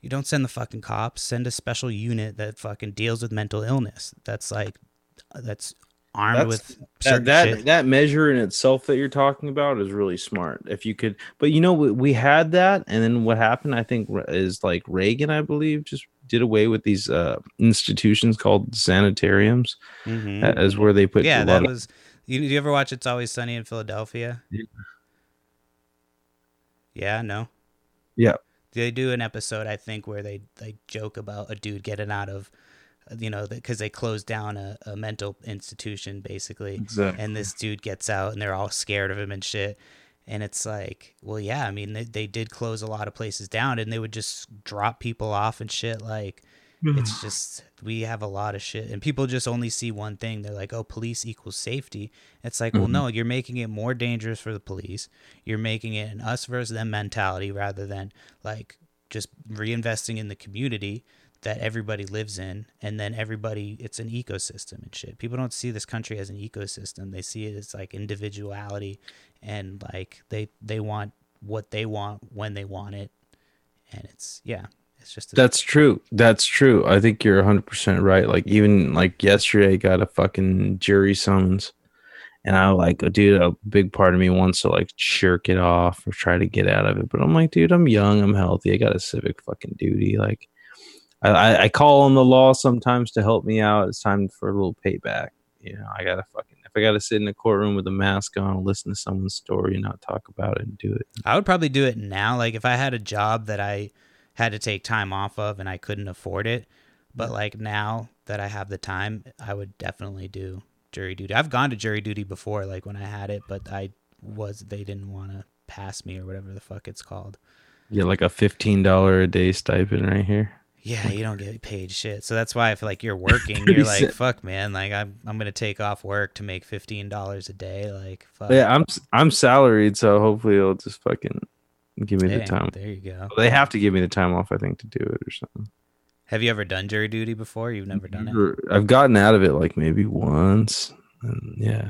Speaker 1: you don't send the fucking cops. Send a special unit that fucking deals with mental illness. That's like that's armed
Speaker 2: That's-
Speaker 1: with
Speaker 2: that that,
Speaker 1: shit.
Speaker 2: that measure in itself that you're talking about is really smart. If you could, but you know, we, we had that, and then what happened? I think is like Reagan, I believe, just did away with these uh, institutions called sanitariums,
Speaker 1: Mhm.
Speaker 2: as where they put
Speaker 1: yeah, that
Speaker 2: of-
Speaker 1: was. You, do you ever watch It's Always Sunny in Philadelphia?
Speaker 2: Yeah.
Speaker 1: Yeah, no.
Speaker 2: Yeah.
Speaker 1: They do an episode, I think, where they like joke about a dude getting out of you know, because they closed down a, a mental institution basically,
Speaker 2: Exactly.
Speaker 1: and this dude gets out and they're all scared of him and shit. And it's like, well, yeah, I mean, they, they did close a lot of places down and they would just drop people off and shit. Like, it's just, we have a lot of shit. And people just only see one thing. They're like, oh, police equals safety. It's like, well,
Speaker 2: Mhm.
Speaker 1: no, you're making it more dangerous for the police. You're making it an us versus them mentality rather than like just reinvesting in the community that everybody lives in and then everybody it's an ecosystem and shit people don't see this country as an ecosystem they see it as like individuality and like they they want what they want when they want it and it's yeah it's just a,
Speaker 2: That's true. That's true. I think you're 100% right. Like, even like yesterday, I got a fucking jury summons. And I like, dude, a big part of me wants to like shirk it off or try to get out of it. But I'm like, dude, I'm young. I'm healthy. I got a civic fucking duty. Like, I, I, call on the law sometimes to help me out. It's time for a little payback. You know, I gotta fucking, if I gotta sit in a courtroom with a mask on, listen to someone's story and not talk about it and do it.
Speaker 1: i would probably do it now like if i had a job that i had to take time off of and i couldn't afford it but like now that i have the time i would definitely do jury duty i've gone to jury duty before like when i had it but i was they didn't want to pass me or whatever the fuck it's called
Speaker 2: Yeah, like a $15 a day stipend right here.
Speaker 1: Yeah, you don't get paid shit. So that's why I feel like you're working. You're like, fuck, man. Like I'm, I'm gonna take off work to make fifteen dollars a day. Like, fuck.
Speaker 2: Yeah, I'm I'm salaried, so hopefully it'll just fucking give me the time.
Speaker 1: There you go.
Speaker 2: They have to give me the time off, I think, to do it or something.
Speaker 1: Have you ever done jury duty before? You've never done it.
Speaker 2: I've gotten out of it like maybe once, and yeah,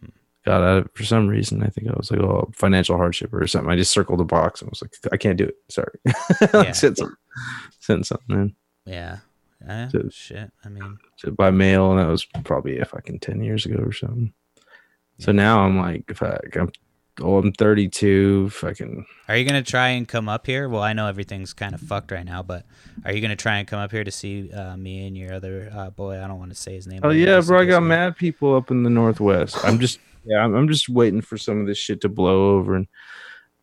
Speaker 1: Hmm.
Speaker 2: got out of it for some reason. I think I was like, oh, financial hardship or something. I just circled the box and was like, I can't do it. Sorry,
Speaker 1: Yeah.
Speaker 2: sent something in
Speaker 1: Yeah. Eh,
Speaker 2: So-
Speaker 1: shit. I mean,
Speaker 2: to, by mail, and that was probably a fucking ten years ago or something. So now I'm like, fuck, I'm, oh, I'm 32. Fucking
Speaker 1: are you gonna try and come up here? Well, I know everything's kind of fucked right now, but are you gonna try and come up here to see uh, me and your other uh, boy? I don't want to say his name.
Speaker 2: Oh yeah, bro! I got
Speaker 1: we-
Speaker 2: mad people up in the northwest. I'm just yeah, I'm, I'm just waiting for some of this shit to blow over and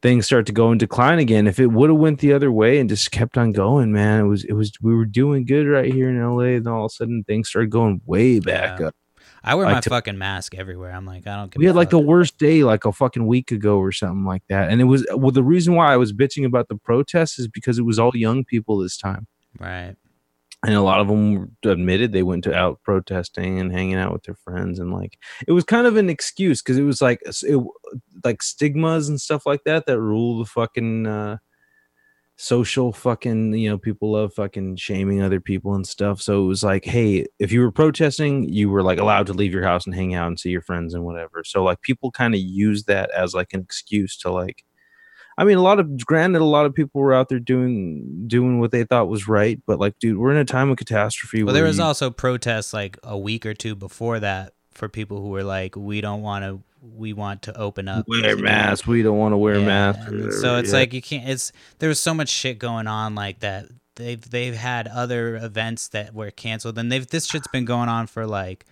Speaker 2: things start to go in decline again. If it would have went the other way and just kept on going, man, it was it was we were doing good right here in LA, and all of a sudden things started going way back
Speaker 1: Yeah.
Speaker 2: up.
Speaker 1: I wear
Speaker 2: like
Speaker 1: my
Speaker 2: to-
Speaker 1: fucking mask everywhere. I'm like, I don't. Give
Speaker 2: We had like the worst day like a fucking week ago or something like that, and it was well. The reason why I was bitching about the protests is because it was all young people this time.
Speaker 1: right.
Speaker 2: And a lot of them admitted they went to out protesting and hanging out with their friends and like it was kind of an excuse because it was like it, like stigmas and stuff like that that rule the fucking uh social fucking you know people love fucking shaming other people and stuff. So it was like hey if you were protesting you were like allowed to leave your house and hang out and see your friends and whatever. So like people kind of use that as like an excuse to like I mean, a lot of granted, a lot of people were out there doing doing what they thought was right, but like, dude, we're in a time of catastrophe.
Speaker 1: Well, there was
Speaker 2: you-
Speaker 1: also protests like a week or two before that for people who were like, we don't want to, we want to open up.
Speaker 2: wear masks. We don't want to wear
Speaker 1: Yeah,
Speaker 2: masks. whatever,
Speaker 1: So it's
Speaker 2: yeah.
Speaker 1: like you can't. It's there was so much shit going on like that. They've they've had other events that were canceled, and they've this shit's been going on for like,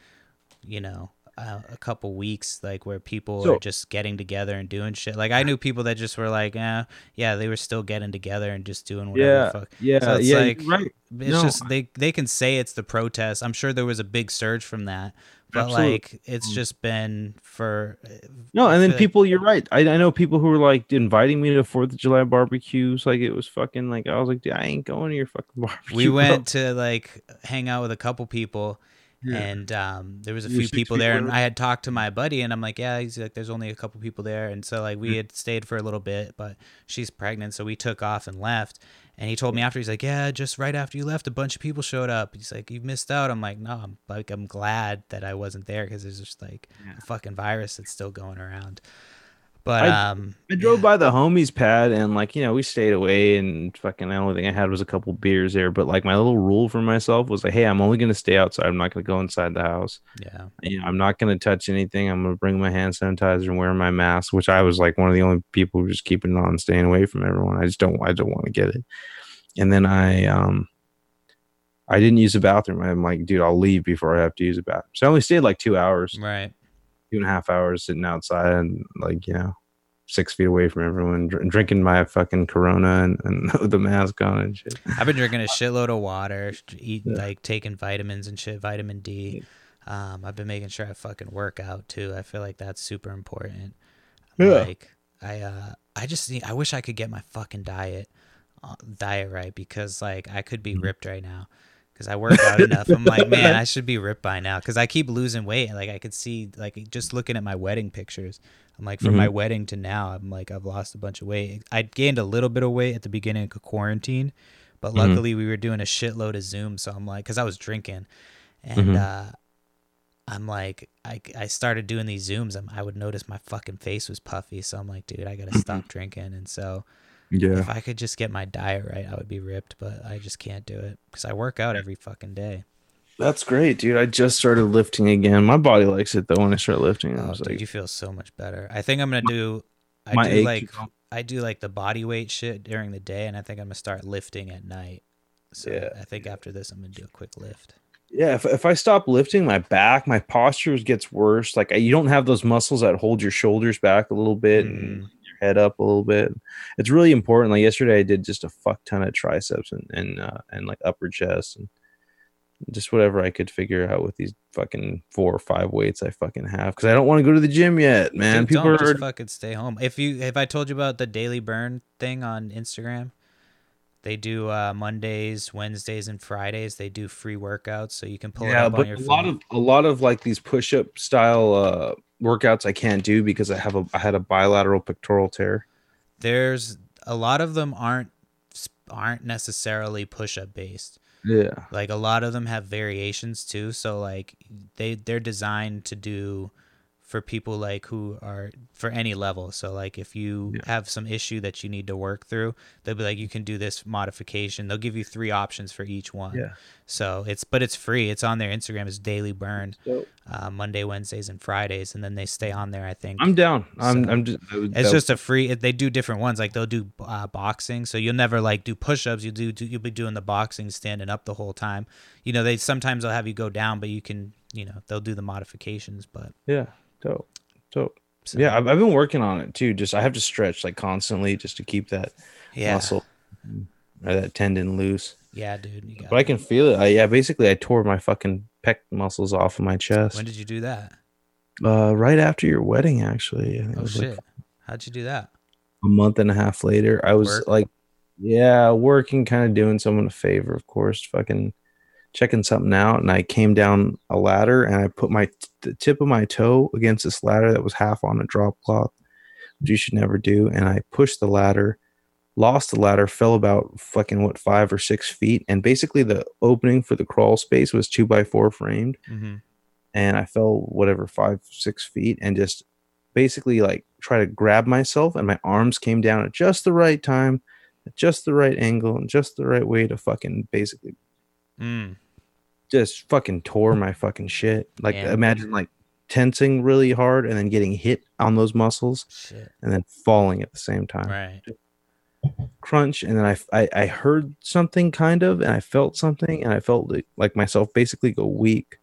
Speaker 1: you know. Uh, a couple weeks, like where people
Speaker 2: So-
Speaker 1: are just getting together and doing shit. Like I knew people that just were like, eh, yeah, they were still getting together and just doing whatever.
Speaker 2: yeah,
Speaker 1: the fuck.
Speaker 2: yeah,
Speaker 1: So it's
Speaker 2: yeah,
Speaker 1: like-
Speaker 2: right.
Speaker 1: It's
Speaker 2: No.
Speaker 1: just they they can say it's the protest. I'm sure there was a big surge from that, but
Speaker 2: Absolutely.
Speaker 1: like it's just been for
Speaker 2: No, and then
Speaker 1: like-
Speaker 2: people, you're right. I, I know people who were like inviting me to Fourth of July barbecues. Like it was fucking like I was like, dude, I ain't going to your fucking barbecue.
Speaker 1: we
Speaker 2: bro."
Speaker 1: went to like hang out with a couple people
Speaker 2: Yeah.
Speaker 1: and um, there was a
Speaker 2: You
Speaker 1: few people there and i had talked to my buddy and i'm like yeah he's like there's only a couple people there. And so like we had stayed for a little bit but she's pregnant so we took off and left. And he told me after he's like yeah just right after you left a bunch of people showed up. He's like you missed out. I'm like no i'm like i'm glad that i wasn't there because there's just like
Speaker 2: Yeah.
Speaker 1: a fucking virus that's still going around but
Speaker 2: I-
Speaker 1: um
Speaker 2: I drove
Speaker 1: yeah.
Speaker 2: by the homies pad and like you know we stayed away and fucking the only thing I had was a couple beers there. But like my little rule for myself was like, hey, I'm only gonna stay outside. I'm not gonna go inside the house.
Speaker 1: yeah
Speaker 2: You know, I'm not gonna touch anything. I'm gonna bring my hand sanitizer and wear my mask, which I was like one of the only people who just keeping on, staying away from everyone. I just don't I don't want to get it. And then I um I didn't use the bathroom. I'm like, dude, I'll leave before I have to use the bathroom. So I only stayed like two hours,
Speaker 1: right
Speaker 2: two and a half hours sitting outside and like, you know, six feet away from everyone, dr- drinking my fucking Corona and, and the mask on and shit.
Speaker 1: I've been drinking a shitload of water, eat
Speaker 2: Yeah.
Speaker 1: like taking vitamins and shit, vitamin D. Um, I've been making sure I fucking work out too. I feel like that's super important.
Speaker 2: Yeah.
Speaker 1: Like I uh I just need I wish I could get my fucking diet uh, diet right because like I could be
Speaker 2: Mhm.
Speaker 1: ripped right now because I work out enough. I'm like, man, I should be ripped by now because I keep losing weight. Like I could see like just looking at my wedding pictures. I'm like from
Speaker 2: Mhm.
Speaker 1: my wedding to now, I'm like I've lost a bunch of weight. I gained a little bit of weight at the beginning of quarantine, but
Speaker 2: Mhm.
Speaker 1: luckily we were doing a shitload of Zoom, so I'm like, because I was drinking, and
Speaker 2: Mhm.
Speaker 1: uh, I'm like, I, I started doing these Zooms, and I would notice my fucking face was puffy, so I'm like, dude, I gotta stop drinking, and so
Speaker 2: Yeah.
Speaker 1: if I could just get my diet right, I would be ripped, but I just can't do it because I work out every fucking day.
Speaker 2: That's great, dude. I just started lifting again. My body likes it though when I start lifting. I
Speaker 1: Oh,
Speaker 2: was
Speaker 1: dude,
Speaker 2: like,
Speaker 1: you feel so much better. I think I'm gonna do. I
Speaker 2: my
Speaker 1: do like
Speaker 2: you know?
Speaker 1: I do like the body weight shit during the day, and I think I'm gonna start lifting at night. So
Speaker 2: Yeah.
Speaker 1: I think after this, I'm gonna do a quick lift.
Speaker 2: Yeah, if, if I stop lifting my back, my posture gets worse. Like I, you don't have those muscles that hold your shoulders back a little bit and
Speaker 1: Mm.
Speaker 2: Your head up a little bit. It's really important. Like yesterday, I did just a fuck ton of triceps and and uh, and like upper chest and just whatever I could figure out with these fucking four or five weights I fucking have because I don't want to go to the gym yet, man.
Speaker 1: Dude,
Speaker 2: People
Speaker 1: don't
Speaker 2: are
Speaker 1: just fucking stay home. If you if I told you about the daily burn thing on Instagram, they do uh, Mondays, Wednesdays, and Fridays. They do free workouts, so you can pull it up
Speaker 2: but
Speaker 1: on your
Speaker 2: a
Speaker 1: phone.
Speaker 2: lot of a lot of like these push up style uh workouts I can't do because I have a I had a bilateral pectoral tear.
Speaker 1: There's a lot of them aren't aren't necessarily push up based.
Speaker 2: Yeah.
Speaker 1: like a lot of them have variations too so like they they're designed to do for people like who are for any level so like if you
Speaker 2: Yeah.
Speaker 1: have some issue that you need to work through they'll be like you can do this modification they'll give you three options for each one
Speaker 2: Yeah.
Speaker 1: so it's but it's free it's on their instagram it's daily burn uh, monday wednesdays and fridays and then they stay on there i think
Speaker 2: I'm down. I'm
Speaker 1: So,
Speaker 2: I'm just was-
Speaker 1: it's just a free. They do different ones. Like they'll do uh, boxing, so you'll never like do push-ups. You do, do you'll be doing the boxing standing up the whole time. You know, they sometimes they'll have you go down, but you can, you know, they'll do the modifications. But
Speaker 2: yeah. Dope. Dope.
Speaker 1: so,
Speaker 2: Yeah, I've, I've been working on it too. Just I have to stretch like constantly just to keep that
Speaker 1: yeah,
Speaker 2: muscle or that tendon loose.
Speaker 1: yeah, dude. You got
Speaker 2: But I can feel it. I, yeah, basically I tore my fucking pec muscles off of my chest.
Speaker 1: When did you do that?
Speaker 2: Uh, right after your wedding, actually. I think it
Speaker 1: Oh
Speaker 2: was
Speaker 1: shit!
Speaker 2: like
Speaker 1: How'd you do that?
Speaker 2: a month and a half later. I was
Speaker 1: Work?
Speaker 2: like, yeah, working, kind of doing someone a favor, of course, fucking checking something out. And I came down a ladder and I put my the tip of my toe against this ladder that was half on a drop cloth, which you should never do. And I pushed the ladder, lost the ladder, fell about fucking what five or six feet, and basically the opening for the crawl space was two by four framed
Speaker 1: Mm-hmm.
Speaker 2: and I fell whatever five six feet and just basically like try to grab myself and my arms came down at just the right time, at just the right angle and just the right way to fucking basically
Speaker 1: Mm.
Speaker 2: Just fucking tore my fucking shit. Like imagine like tensing really hard and then getting hit on those muscles
Speaker 1: Shit.
Speaker 2: and then falling at the same time.
Speaker 1: Right.
Speaker 2: Crunch and then I, I I heard something kind of and I felt something and I felt like, like myself basically go weak.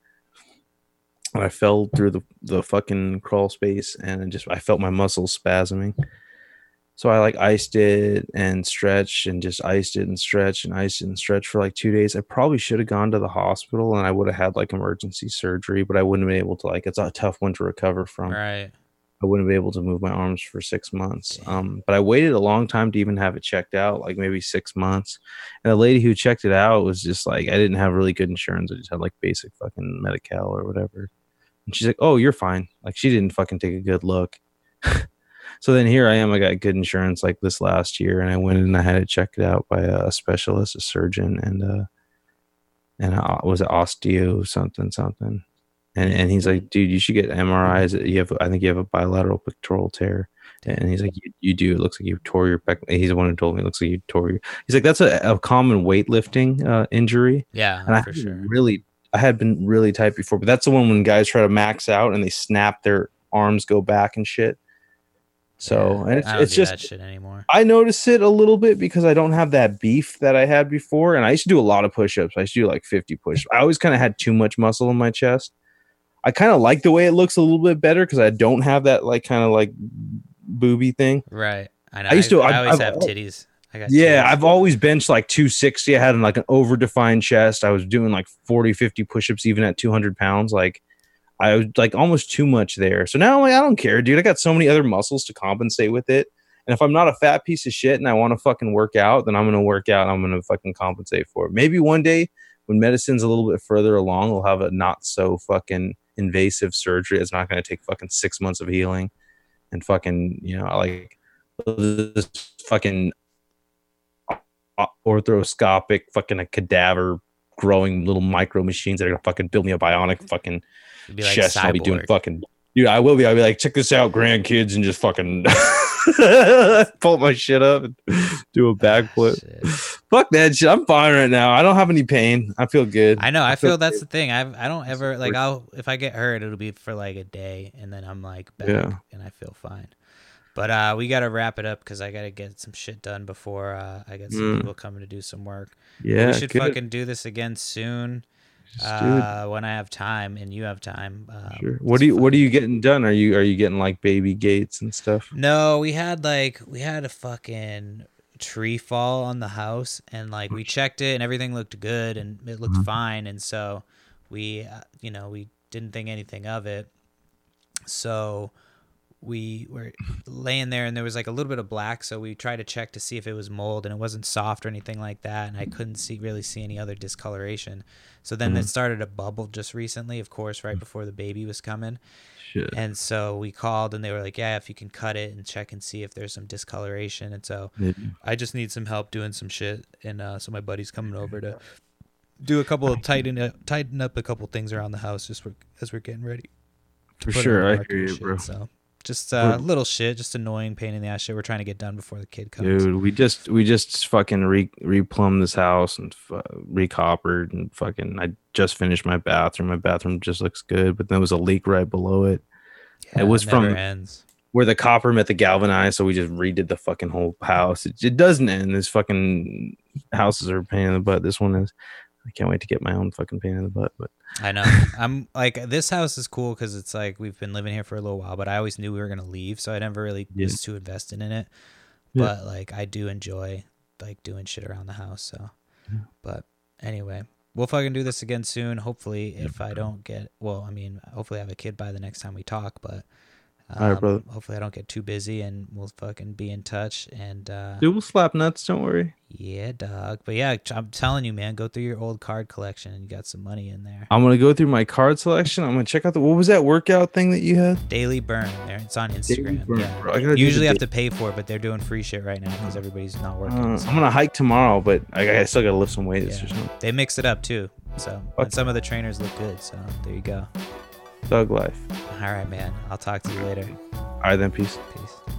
Speaker 2: And I fell through the, the fucking crawl space and I just I felt my muscles spasming. So I like iced it and stretched and just iced it and stretched and iced it and stretched for like two days. I probably should have gone to the hospital and I would have had like emergency surgery, but I wouldn't have been able to like it's a tough one to recover from.
Speaker 1: Right.
Speaker 2: I wouldn't be able to move my arms for six months. Um, but I waited a long time to even have it checked out, like maybe six months. And the lady who checked it out was just like, I didn't have really good insurance. I just had like basic fucking Medi-Cal or whatever. And she's like, "Oh, you're fine." Like she didn't fucking take a good look. so then here I am. I got good insurance like this last year, and I went in and I had it checked out by a specialist, a surgeon, and uh, and I was it osteo something something. And, and he's like, dude, you should get MRIs. You have, I think you have a bilateral pectoral tear. And he's like, you, you do. It looks like you tore your pec. He's the one who told me it looks like you tore your. He's like, that's a, a common weightlifting uh, injury.
Speaker 1: Yeah,
Speaker 2: And I
Speaker 1: sure.
Speaker 2: really, I had been really tight before, but that's the one when guys try to max out and they snap their arms, go back and shit. So
Speaker 1: Yeah,
Speaker 2: and it's
Speaker 1: I
Speaker 2: it's just
Speaker 1: that shit anymore.
Speaker 2: I notice it a little bit because I don't have that beef that I had before. And I used to do a lot of push ups. I used to do like 50 push I always kind of had too much muscle in my chest. I kind of like the way it looks a little bit better because I don't have that like kind of like booby thing.
Speaker 1: Right. I know.
Speaker 2: I used to-
Speaker 1: I,
Speaker 2: I've-
Speaker 1: always
Speaker 2: I've
Speaker 1: have titties. I got
Speaker 2: Yeah,
Speaker 1: titties.
Speaker 2: I've always benched like 260. I had like an over-defined chest. I was doing like 40, 50 push-ups even at 200 pounds. Like I was like almost too much there. So now I'm like, I don't care, dude. I got so many other muscles to compensate with it. And if I'm not a fat piece of shit and I want to fucking work out, then I'm gonna work out. I'm gonna fucking compensate for it. Maybe one day when medicine's a little bit further along, we'll have a not so fucking invasive surgery. It's not gonna take fucking six months of healing and fucking you know like this fucking orthoscopic fucking a cadaver growing little micro machines that are gonna fucking build me a bionic fucking
Speaker 1: It'd be like
Speaker 2: chest. I'll be doing fucking dude. I will be. I'll be like, check this out, grandkids, and just fucking pull my shit up and do a backflip.
Speaker 1: Shit.
Speaker 2: Fuck that shit. I'm fine right now. I don't have any pain. I feel good.
Speaker 1: I know. I
Speaker 2: feel
Speaker 1: feel that's the thing. I've I don't ever like I'll if I get hurt, it'll be for like a day, and then I'm like back,
Speaker 2: Yeah.
Speaker 1: and I feel fine. But uh, we gotta wrap it up because I gotta get some shit done before uh, I get some
Speaker 2: Mm.
Speaker 1: people coming to do some work.
Speaker 2: yeah,
Speaker 1: we should
Speaker 2: good.
Speaker 1: fucking do this again soon
Speaker 2: Just do it.
Speaker 1: Uh, when I have time and you have time. Um,
Speaker 2: Sure. What do you What are you getting done? Are you Are you getting like baby gates and stuff?
Speaker 1: No, we had like we had a fucking tree fall on the house and like we checked it and everything looked good and it looked
Speaker 2: Mhm.
Speaker 1: fine and so we uh, you know we didn't think anything of it. So we were laying there and there was like a little bit of black so we tried to check to see if it was mold and it wasn't soft or anything like that and I couldn't see really see any other discoloration. So then it
Speaker 2: Mhm.
Speaker 1: started to bubble just recently, of course, right before the baby was coming.
Speaker 2: Shit.
Speaker 1: And so we called and they were like, yeah, if you can cut it and check and see if there's some discoloration. And so
Speaker 2: Maybe.
Speaker 1: I just need some help doing some shit. And uh, so my buddy's coming over to do a couple of tighten up, tighten up a couple things around the house just for, as we're getting ready.
Speaker 2: For sure, I hear you,
Speaker 1: shit.
Speaker 2: bro.
Speaker 1: So just uh, little shit, just annoying, pain in the ass shit. We're trying to get done before the kid comes.
Speaker 2: Dude, we just we just fucking re replumbed this house and fu- recoppered and fucking. I just finished my bathroom. My bathroom just looks good, but there was a leak right below it it was
Speaker 1: never
Speaker 2: from-
Speaker 1: ends.
Speaker 2: where the copper met the galvanized. So we just redid the fucking whole house. It, it doesn't end. This fucking houses are a pain in the butt. This one is. I can't wait to get my own fucking pain in the butt. But
Speaker 1: I know. I'm like this house is cool because it's like we've been living here for a little while, but I always knew we were gonna leave, so I never really
Speaker 2: Yeah.
Speaker 1: was too invested in it.
Speaker 2: Yeah.
Speaker 1: But like I do enjoy like doing shit around the house. So,
Speaker 2: Yeah.
Speaker 1: but anyway, we'll fucking do this again soon. Hopefully, if I don't get well, I mean, hopefully I have a kid by the next time we talk. But um,
Speaker 2: All right, brother.
Speaker 1: hopefully I don't get too busy, and we'll fucking be in touch. And uh,
Speaker 2: dude, we'll slap nuts. Don't worry.
Speaker 1: yeah, dog. But yeah, I'm telling you, man, go through your old card collection, and you got some money in there.
Speaker 2: I'm gonna go through my card selection. I'm gonna check out the what was that workout thing that you had?
Speaker 1: Daily Burn. There, it's on Instagram.
Speaker 2: Burn,
Speaker 1: yeah.
Speaker 2: bro. I gotta
Speaker 1: usually have
Speaker 2: da-
Speaker 1: to pay for it, but they're doing free shit right now because everybody's not working.
Speaker 2: Uh,
Speaker 1: so-
Speaker 2: I'm gonna hike tomorrow, but I, I still gotta lift some weights
Speaker 1: Yeah.
Speaker 2: or something.
Speaker 1: They mix it up too. So
Speaker 2: Fuck
Speaker 1: and some of the trainers look good. So there you go.
Speaker 2: Thug life.
Speaker 1: All right, man. I'll talk to you later.
Speaker 2: All right then, peace.
Speaker 1: Peace.